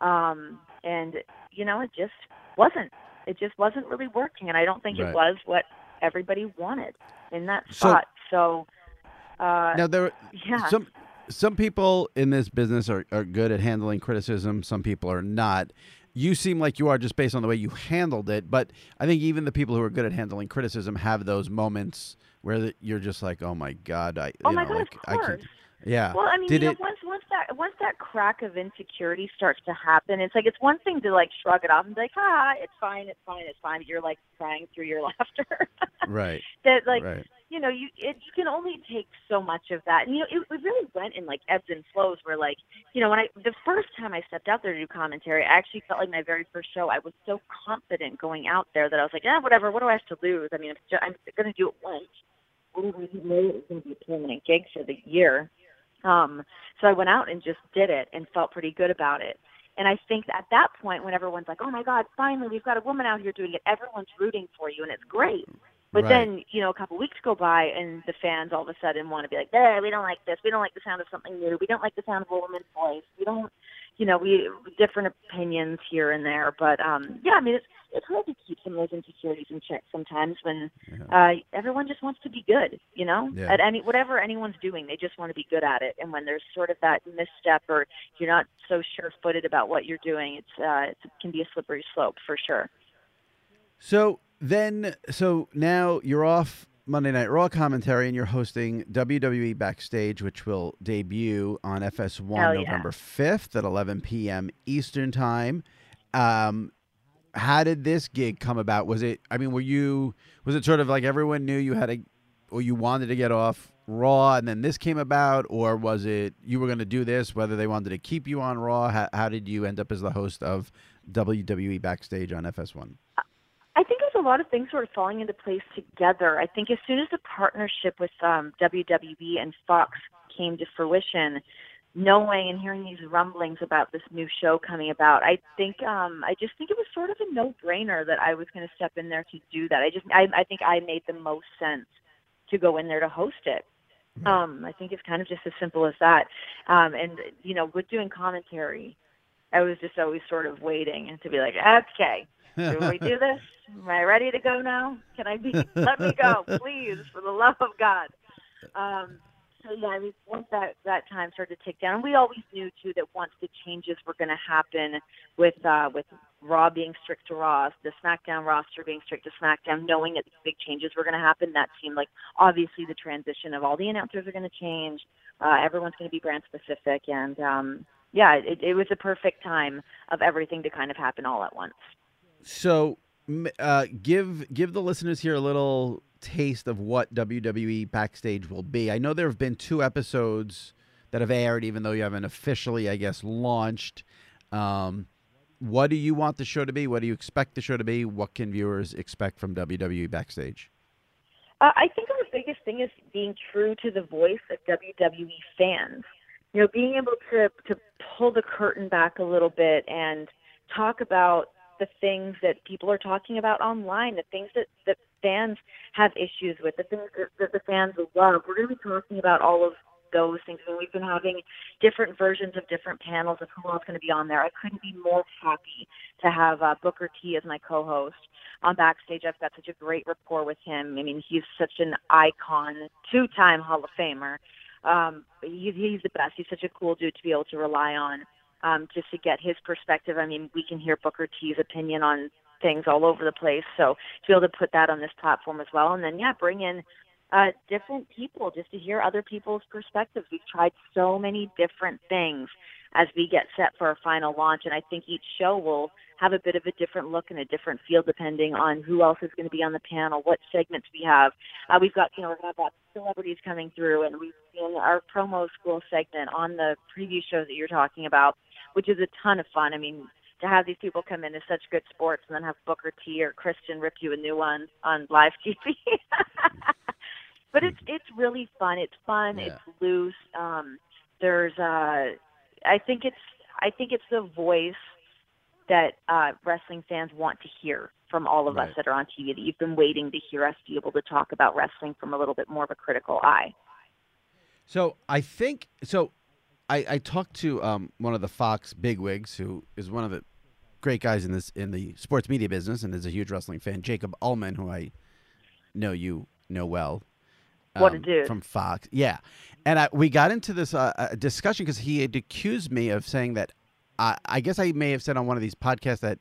um, and you know, it just wasn't. It just wasn't really working, and I don't think Right. it was what everybody wanted in that spot. So, uh, now there yeah. some some people in this business are, are good at handling criticism some people are not you seem like you are just based on the way you handled it but i think even the people who are good at handling criticism have those moments where that you're just like oh my god i Oh you my know, God, like i can't yeah. Well, I mean, did you know, it once once that once that crack of insecurity starts to happen, it's like it's one thing to like shrug it off and be like, ah, it's fine, it's fine, it's fine. But you're like crying through your laughter. right. That like right. you know you it, you can only take so much of that. And you know it, it really went in like ebbs and flows where like you know when i the first time i stepped out there to do commentary i actually felt like my very first show i was so confident going out there that i was like eh, whatever what do i have to lose? I mean i'm, ju- I'm going to do it once. I didn't know it going to be a permanent gig for the year um so i went out and just did it and felt pretty good about it and I think at that point, when everyone's like, "Oh my God, finally we've got a woman out here doing it," everyone's rooting for you, and it's great. But Right. then, you know, a couple weeks go by, and the fans all of a sudden want to be like, "There, we don't like this. We don't like the sound of something new. We don't like the sound of a woman's voice. We don't, you know, we different opinions here and there." But um, yeah, I mean, it's it's hard to keep some of those insecurities in check sometimes when uh, everyone just wants to be good. You know, Yeah. at any whatever anyone's doing, they just want to be good at it. And when there's sort of that misstep or you're not so sure-footed about what you're doing, it's uh, it can be a slippery slope for sure. so then so now you're off monday night raw commentary and you're hosting wwe backstage which will debut on fs1 Hell yeah. november 5th at 11 p.m eastern time um how did this gig come about? Was it? I mean, were you? Was it sort of like everyone knew you had a, or you wanted to get off Raw, and then this came about, or was it you were going to do this, whether they wanted to keep you on Raw? How, how did you end up as the host of WWE Backstage on FS1? I think there's a lot of things sort of falling into place together. I think as soon as the partnership with um, WWE and Fox came to fruition, knowing and hearing these rumblings about this new show coming about, I think um, I just think it was sort of a no-brainer that I was going to step in there to do that. I just I, I think I made the most sense to go in there to host it. Um, I think it's kind of just as simple as that. Um, and you know, with doing commentary, I was just always sort of waiting and to be like, okay, do we do this? Am I ready to go now? Can I be? Let me go, please, for the love of God. Um, so yeah, I mean, once that that time started to tick down, we always knew too that once the changes were going to happen with uh, with Raw being strict to Raw, the SmackDown roster being strict to SmackDown, knowing that these big changes were going to happen, that seemed like obviously the transition of all the announcers are going to change. Uh, everyone's going to be brand specific, and um, yeah, it, it was a perfect time of everything to kind of happen all at once. So uh, give give the listeners here a little taste of what WWE backstage will be. I know there have been two episodes that have aired, even though you haven't officially, I guess, launched. Um, what do you want the show to be? What do you expect the show to be? What can viewers expect from WWE backstage? Uh, I think our biggest thing is being true to the voice of WWE fans. You know, being able to to pull the curtain back a little bit and talk about the things that people are talking about online, the things that that fans have issues with, the things that, that the fans love. We're going to be talking about all of those things. I And we've been having different versions of different panels of who else is going to be on there. I couldn't be more happy to have uh, Booker T as my co-host on backstage. I've got such a great rapport with him. I mean, he's such an icon, two-time Hall of Famer. Um, he's he's the best. He's such a cool dude to be able to rely on. Um, just to get his perspective. I mean, we can hear Booker T's opinion on things all over the place. So to be able to put that on this platform as well, and then yeah, bring in uh, different people just to hear other people's perspectives. We've tried so many different things as we get set for our final launch, and I think each show will have a bit of a different look and a different feel depending on who else is going to be on the panel, what segments we have. Uh, we've got, you know, we're going to have celebrities coming through, and we've seen our promo school segment on the preview shows that you're talking about, which is a ton of fun. I mean, to have these people come in is such good sports, and then have Booker T or Christian rip you a new one on live TV. but it's it's really fun. It's fun. Yeah. It's loose. Um, there's uh, I think it's I think it's the voice that uh, wrestling fans want to hear from all of Right. us that are on TV. That you've been waiting to hear us be able to talk about wrestling from a little bit more of a critical eye. So I think so. I, I talked to um, one of the Fox bigwigs, who is one of the great guys in this in the sports media business, and is a huge wrestling fan. Jacob Ullman, who I know you know well. What a um, dude. from Fox, yeah. And I, we got into this uh, uh, discussion because he had accused me of saying that. I, I guess I may have said on one of these podcasts that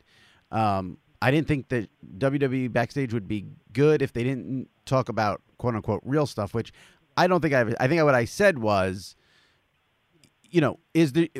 um, I didn't think that WWE backstage would be good if they didn't talk about quote unquote real stuff, which I don't think I. Have. I think what I said was, you know, is the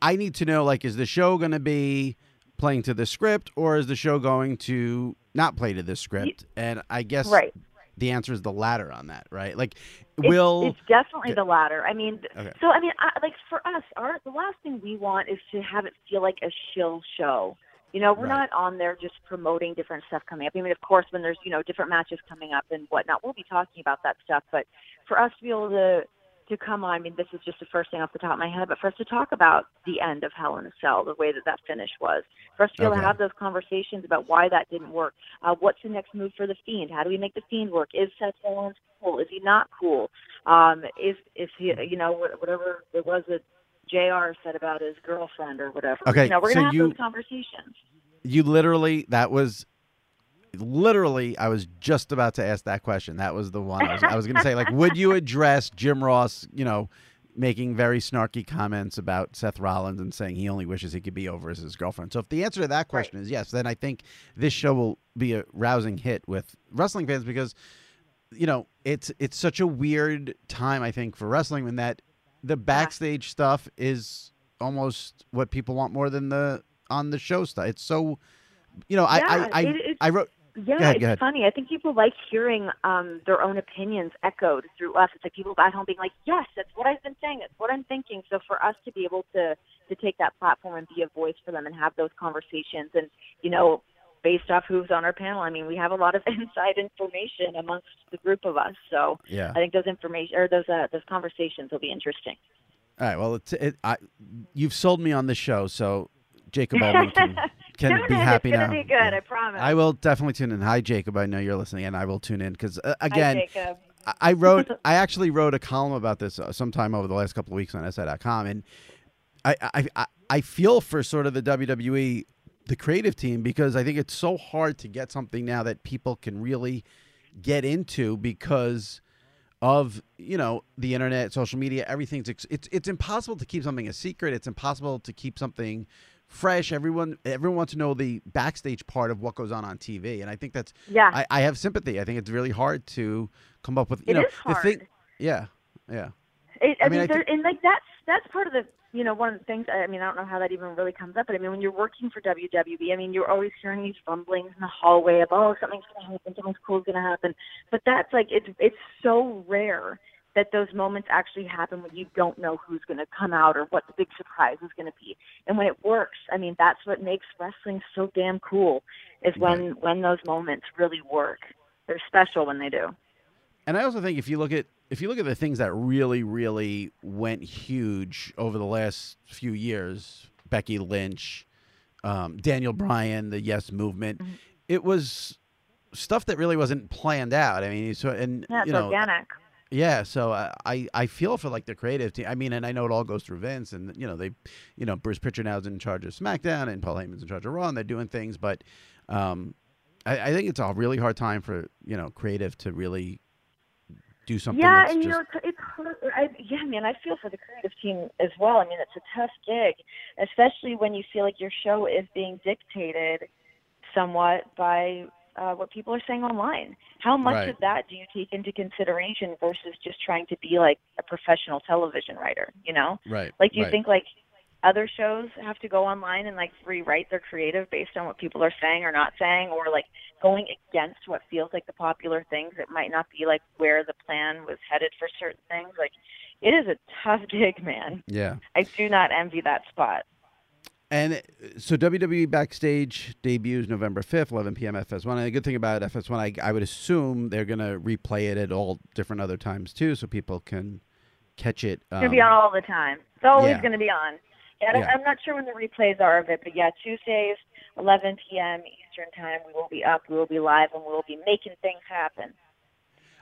I need to know like is the show going to be playing to the script or is the show going to not play to the script? And I guess Right. the answer is the latter on that, right? Like, It's- will it's definitely the latter. I mean, Okay. so I mean, I, like for us, our the last thing we want is to have it feel like a shill show. You know, we're Right. not on there just promoting different stuff coming up. I mean, of course, when there's you know different matches coming up and whatnot, we'll be talking about that stuff. But for us to be able to to come on, I mean, this is just the first thing off the top of my head, but for us to talk about the end of Hell in a Cell, the way that that finish was, for us to be able Okay. to have those conversations about why that didn't work, uh, what's the next move for the Fiend? How do we make the Fiend work? Is Seth Rollins cool? Is he not cool? Um, is is he, you know, whatever it was that Jr. said about his girlfriend or whatever. Okay, you know, we're so gonna have you- those conversations. you literally that was literally I was just about to ask that question. That was the one I was, I was going to say like would you address Jim Ross, you know, making very snarky comments about Seth Rollins and saying he only wishes he could be over as his girlfriend. So if the answer to that question is yes, then I think this show will be a rousing hit with wrestling fans because you know, it's it's such a weird time I think for wrestling in that the backstage stuff is almost what people want more than the on the show stuff. It's so you know, Yeah, I I I, it- I wrote Yeah, ahead, it's funny. I think people like hearing um, their own opinions echoed through us. It's like people at home being like, "Yes, that's what I've been saying. That's what I'm thinking." So for us to be able to to take that platform and be a voice for them and have those conversations, and you know, based off who's on our panel, I mean, we have a lot of inside information amongst the group of us. So Yeah. I think those information or those uh, those conversations will be interesting. All right. Well, it's it, I you've sold me on the show, so Jacob can, can Tune be in. happy it's now. gonna be good. I promise. I will definitely tune in. Hi, Jacob. I know you're listening, and I will tune in because uh, Hi, again, Jacob. I- I wrote, I actually wrote a column about this uh, sometime over the last couple of weeks on SI.com, and I, I, I, I feel for sort of the WWE, the creative team, because I think it's so hard to get something now that people can really get into because of you know the internet, social media, everything's ex- it's it's impossible to keep something a secret. It's impossible to keep something fresh. Everyone everyone wants to know the backstage part of what goes on on TV, and I think that's Yeah. I, I have sympathy. I think it's really hard to come up with you It know is the thing. Yeah, yeah. It, I, I mean, mean, there, and like that's that's part of the you know, one of the things, I mean, I don't know how that even really comes up, but I mean, when you're working for WWE, I mean, you're always hearing these rumblings in the hallway of, oh, something's going to happen, something's is going to happen. But that's like, it's, it's so rare that those moments actually happen when you don't know who's going to come out or what the big surprise is going to be. And when it works, I mean, that's what makes wrestling so damn cool is when, when those moments really work. They're special when they do. And I also think if you look at if you look at the things that really, really went huge over the last few years, Becky Lynch, um, Daniel Bryan, the Yes Movement, mm-hmm. it was stuff that really wasn't planned out. I mean, so and yeah, you know, organic. Yeah, so I I feel for like the creative team. I mean, and I know it all goes through Vince, and you know they, you know Bruce Pritchard now is in charge of SmackDown, and Paul Heyman's in charge of Raw, and they're doing things. But um, I, I think it's a really hard time for you know creative to really do something. Yeah, and just... you know, it's, hard. I, yeah, man, I feel for the creative team as well. I mean, it's a tough gig, especially when you feel like your show is being dictated somewhat by uh, what people are saying online. How much right. of that do you take into consideration versus just trying to be like a professional television writer? You know, right? Like, do you right. think like other shows have to go online and like rewrite their creative based on what people are saying or not saying or like going against what feels like the popular things it might not be like where the plan was headed for certain things like it is a tough gig man yeah i do not envy that spot and uh, so WWE Backstage debuts November 5th, 11 p.m. FS1. And the good thing about FS1, I, I would assume they're going to replay it at all different other times too, so people can catch it. Um, it's going to be on all the time. It's always yeah. going to be on. Yeah, Yeah. I'm not sure when the replays are of it, but yeah, Tuesdays, 11 p.m. Eastern Time, we will be up, we will be live, and we will be making things happen.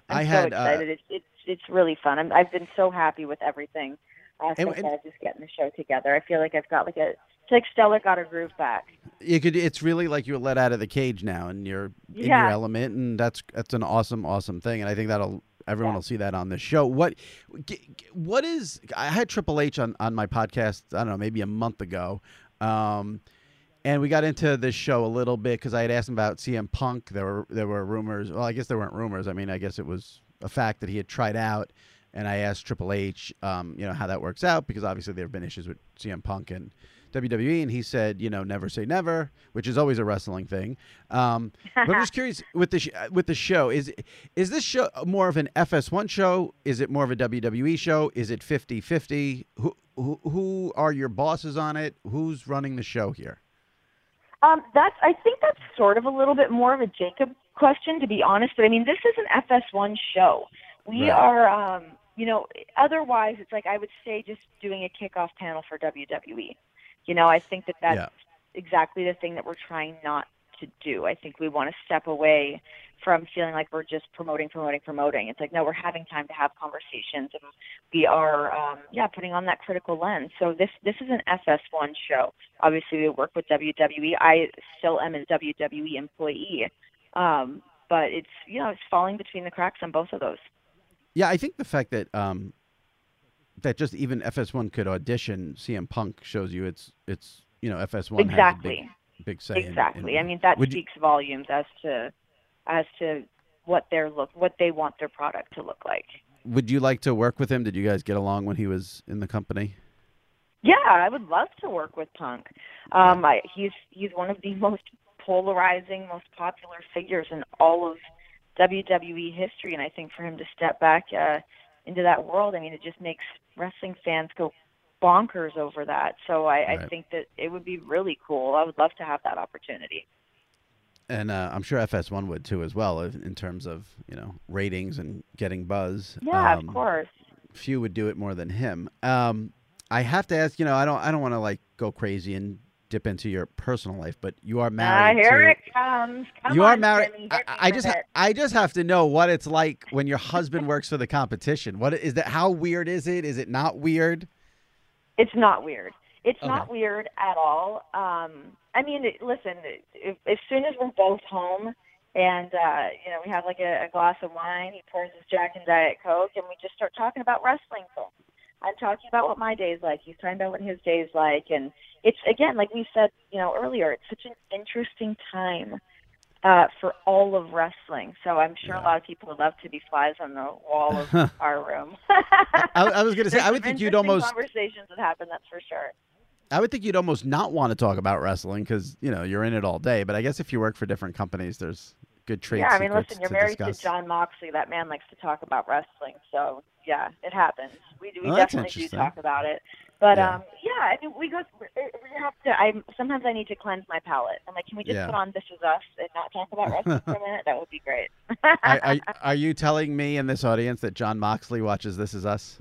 I'm I so had, uh, excited. it's, it's it's really fun. I'm, I've been so happy with everything uh, And- since and- I just getting the show together. I feel like I've got like a it's like Stella got her groove back. You could. It's really like you're let out of the cage now, and you're in your element, and that's that's an awesome, awesome thing. And I think that'll everyone will see that on the show. What, what is? I had Triple H on on my podcast. I don't know, maybe a month ago, um, and we got into this show a little bit because I had asked him about CM Punk. There were there were rumors. Well, I guess there weren't rumors. I mean, I guess it was a fact that he had tried out. And I asked Triple H, um, you know, how that works out because obviously there have been issues with CM Punk and WWE, and he said, you know, never say never, which is always a wrestling thing. Um, but I'm just curious with the sh- with the show is is this show more of an FS1 show? Is it more of a WWE show? Is it 50-50? Who who, who are your bosses on it? Who's running the show here? Um, that's I think that's sort of a little bit more of a Jacob question, to be honest. But I mean, this is an FS1 show. We Right. are, um, you know, otherwise it's like I would say just doing a kickoff panel for WWE. You know, I think that that's Yeah. exactly the thing that we're trying not to do. I think we want to step away from feeling like we're just promoting, promoting, promoting. It's like no, we're having time to have conversations, and we are, um, yeah, putting on that critical lens. So this this is an FS1 show. Obviously, we work with WWE. I still am a WWE employee, um, but it's you know it's falling between the cracks on both of those. Yeah, I think the fact that um, that just even FS1 could audition CM Punk shows you it's it's you know FS1 Exactly. big, big say. Exactly. in- I mean that Would you- speaks volumes as to as to what they're look what they want their product to look like. Would you like to work with him? Did you guys get along when he was in the company? Yeah, I would love to work with Punk. Um, I, he's he's one of the most polarizing, most popular figures in all of WWE history, and I think for him to step back uh, into that world, I mean, it just makes wrestling fans go bonkers over that. So I, I think that it would be really cool. I would love to have that opportunity. And uh, I'm sure FS1 would too, as well, in in terms of you know ratings and getting buzz. Yeah, Um, of course. Few would do it more than him. Um, I have to ask, you know, I don't, I don't want to like go crazy and dip into your personal life, but you are Ah, married. here to, it comes. Come you on, are married. Jimmy, I, I just, ha- I just have to know what it's like when your husband works for the competition. What is that? How weird is it? Is it not weird? It's not weird. It's Okay. not weird at all. Um, I mean, listen, if, as soon as we're both home and, uh, you know, we have like a, a glass of wine, he pours his Jack and Diet Coke, and we just start talking about wrestling films. I'm talking about what my day's like. He's talking about what his day's like. And it's, again, like we said, you know, earlier, it's such an interesting time uh, for all of wrestling. So I'm sure a lot of people would love to be flies on the wall of our room. I, I was going to say, I would think you'd almost, conversations that happen. That's for sure. I would think you'd almost not want to talk about wrestling because you know you're in it all day. But I guess if you work for different companies, there's good trade yeah, I mean, listen, you're to married discuss. to Jon Moxley. That man likes to talk about wrestling. So yeah, it happens. We do. We that's definitely do talk about it. But Yeah. um, yeah, I mean, we go. We have to. I sometimes I need to cleanse my palate. I'm like, can we just Yeah. put on This Is Us and not talk about wrestling for a minute? That would be great. are, are, are you telling me in this audience that Jon Moxley watches This Is Us?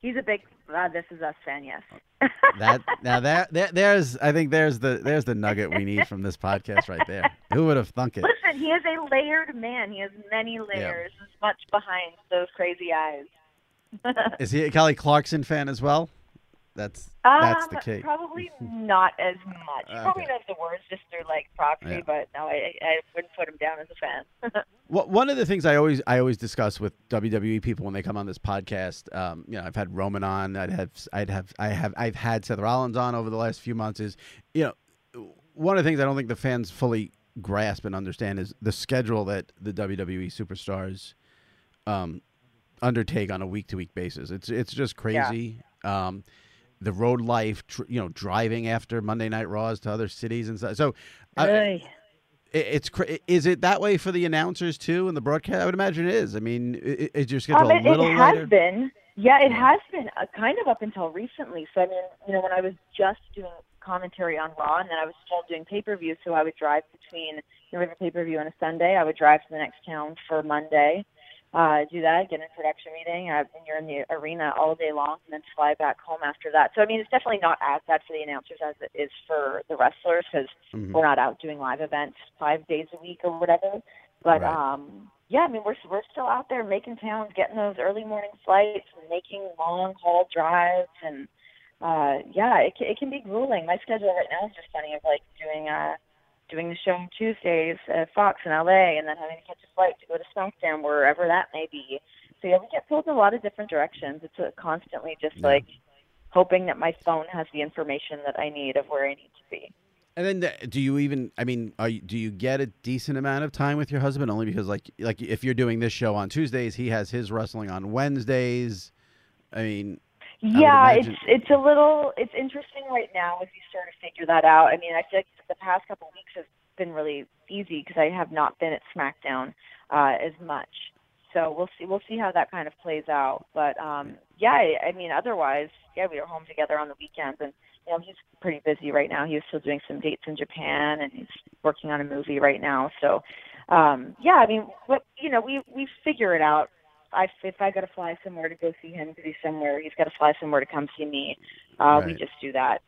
He's a big uh, This Is Us fan. Yes. That now that there, there's I think there's the there's the nugget we need from this podcast right there. Who would have thunk it? Listen, he is a layered man. He has many layers. There's much behind those crazy eyes. Is he a Kelly Clarkson fan as well? That's that's the Um, key. Probably not as much. He probably Okay. knows the words just through like proxy, Yeah. but no, I, I wouldn't put him down as a fan. Well, one of the things I always I always discuss with WWE people when they come on this podcast, um, you know, I've had Roman on, I'd have I'd have I have I've had Seth Rollins on over the last few months. Is you know, one of the things I don't think the fans fully grasp and understand is the schedule that the WWE superstars um, undertake on a week to week basis. It's it's just Yeah. crazy. Um, the road life, tr- you know, driving after Monday Night Raws to other cities and stuff. So, I- it- it's cra- is it that way for the announcers too and the broadcast? I would imagine it is. I mean, i- is your schedule Um, it, a little it has lighter? been. Yeah, it has been uh, kind of up until recently. So I mean, you know, when I was just doing commentary on Raw, and then I was still doing pay per view, so I would drive between you know, a pay per view on a Sunday. I would drive to the next town for Monday, uh, do that, get in a production meeting, uh, and you're in the arena all day long, and then fly back home after that. So I mean, it's definitely not as bad for the announcers as it is for the wrestlers because Mhm. we're not out doing live events five days a week or whatever. But Right. um, yeah, I mean, we're we're still out there making towns, getting those early morning flights, and making long haul drives, and uh, yeah, it can, it can be grueling. My schedule right now is just funny of like doing uh doing the show on Tuesdays at Fox in LA, and then having to catch a flight to go to SmackDown wherever that may be. So yeah, we get pulled in a lot of different directions. It's uh constantly just like hoping that my phone has the information that I need of where I need to be. And then, the- do you even? I mean, are you, do you get a decent amount of time with your husband? Only because, like, like if you're doing this show on Tuesdays, he has his wrestling on Wednesdays. I mean, Yeah, it's it's a little it's interesting right now as you sort of figure that out. I mean, I feel like the past couple of weeks has been really easy because I have not been at SmackDown uh, as much. So we'll see we'll see how that kind of plays out. But um, yeah, I, I mean, otherwise, yeah, we were home together on the weekends, and you know he's pretty busy right now. He's still doing some dates in Japan, and he's working on a movie right now. So um, yeah, I mean, what you know, we we figure it out. I, if I got to fly somewhere to go see him to be somewhere, he's got to fly somewhere to come see me. Uh, We just do that.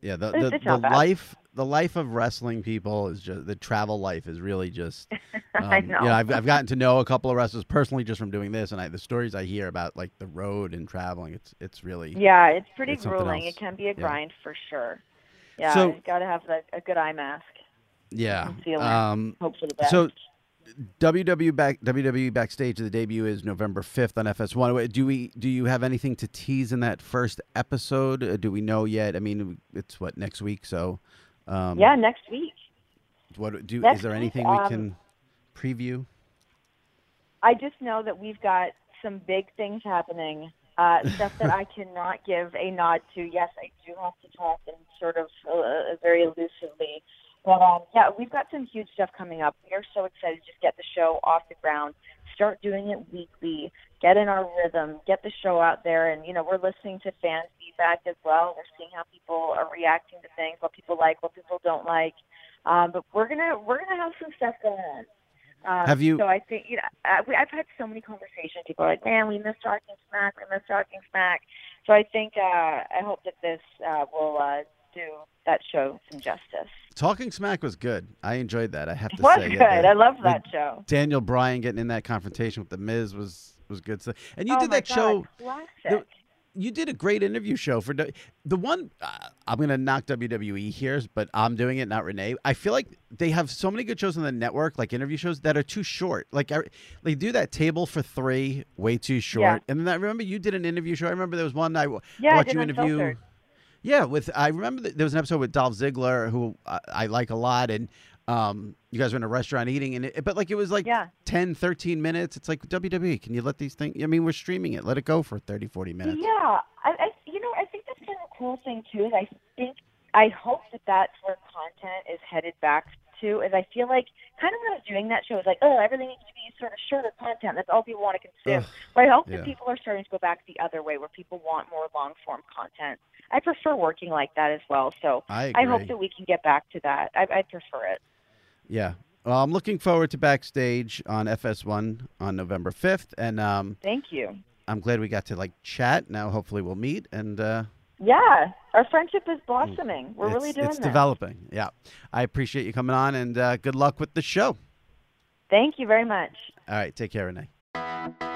yeah, the the, the life the life of wrestling people is just the travel life is really just. Um, I You know, know. I've I've gotten to know a couple of wrestlers personally just from doing this, and I the stories I hear about like the road and traveling, it's it's really Yeah, it's pretty it's grueling. It can be a Yeah. grind for sure. Yeah, So- got to have a, a good eye mask. Yeah. Um, Hope for the best. So, WWE back WWE backstage. The debut is November fifth on FS1. Do we do you have anything to tease in that first episode? Uh, Do we know yet? I mean, it's what next week. So, um, yeah, next week. What do? Next is there week, anything we um, can preview? I just know that we've got some big things happening. Uh, stuff that I cannot give a nod to. Yes, I do have to talk and sort of uh, very elusively. But um, yeah, we've got some huge stuff coming up. We are so excited to just get the show off the ground, start doing it weekly, get in our rhythm, get the show out there, and you know we're listening to fan feedback as well. We're seeing how people are reacting to things, what people like, what people don't like. Um, but we're gonna we're gonna have some stuff going on. Um, Have you- So I think you know I, we, I've had so many conversations. People are like, "Man, we missed talking smack. We missed talking smack." So I think uh, I hope that this uh, will uh, do that show some justice. Talking Smack was good. I enjoyed that. I have to say, It was say. good. Yeah, the- I love that show. Daniel Bryan getting in that confrontation with the Miz was was good stuff. And you oh did that show. God, the- you did a great interview show for the, one. Uh, I'm gonna knock WWE here, but I'm doing it, not Renee. I feel like they have so many good shows on the network, like interview shows, that are too short. Like I, they do that table for three, way too short. Yeah. And then I remember you did an interview show. I remember there was one I Yeah, I watched did you interview. Unfiltered. Yeah, with I remember that there was an episode with Dolph Ziggler who I, I like a lot, and Um, you guys were in a restaurant eating, and it, but like it was like Yeah. 10, 13 minutes. It's like WWE. Can you let these things? I mean, we're streaming it. Let it go for 30, 40 minutes. Yeah, I, I you know I think that's kind of a cool thing too. Is I think I hope that that's where content is headed back to. Is I feel like kind of when I was doing that show, it was like oh everything needs to be sort of shorter content. That's all people want to consume. Ugh, but I hope yeah. that people are starting to go back the other way, where people want more long form content. I prefer working like that as well. So I hope that we can get back to that. I, I prefer it. Yeah. Well, I'm looking forward to backstage on FS1 on November 5th, and um, Thank you. I'm glad we got to like chat. Now, hopefully, we'll meet and. Uh, Yeah, our friendship is blossoming. We're it's, really doing it. it's this. developing. Yeah. I appreciate you coming on, and uh, good luck with the show. Thank you very much. All right. Take care, Renee.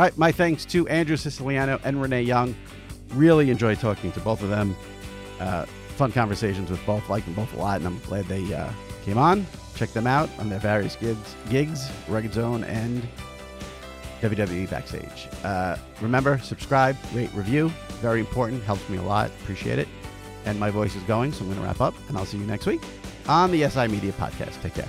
All right, my thanks to Andrew Siciliano and Renee Young. Really enjoyed talking to both of them. Uh, fun conversations with both, like them both a lot, and I'm glad they uh, came on. Check them out on their various gigs, gigs Red Zone and WWE Backstage. Uh, remember, subscribe, rate, review. Very important, helps me a lot. Appreciate it. And my voice is going, so I'm going to wrap up, and I'll see you next week on the SI Media Podcast. Take care.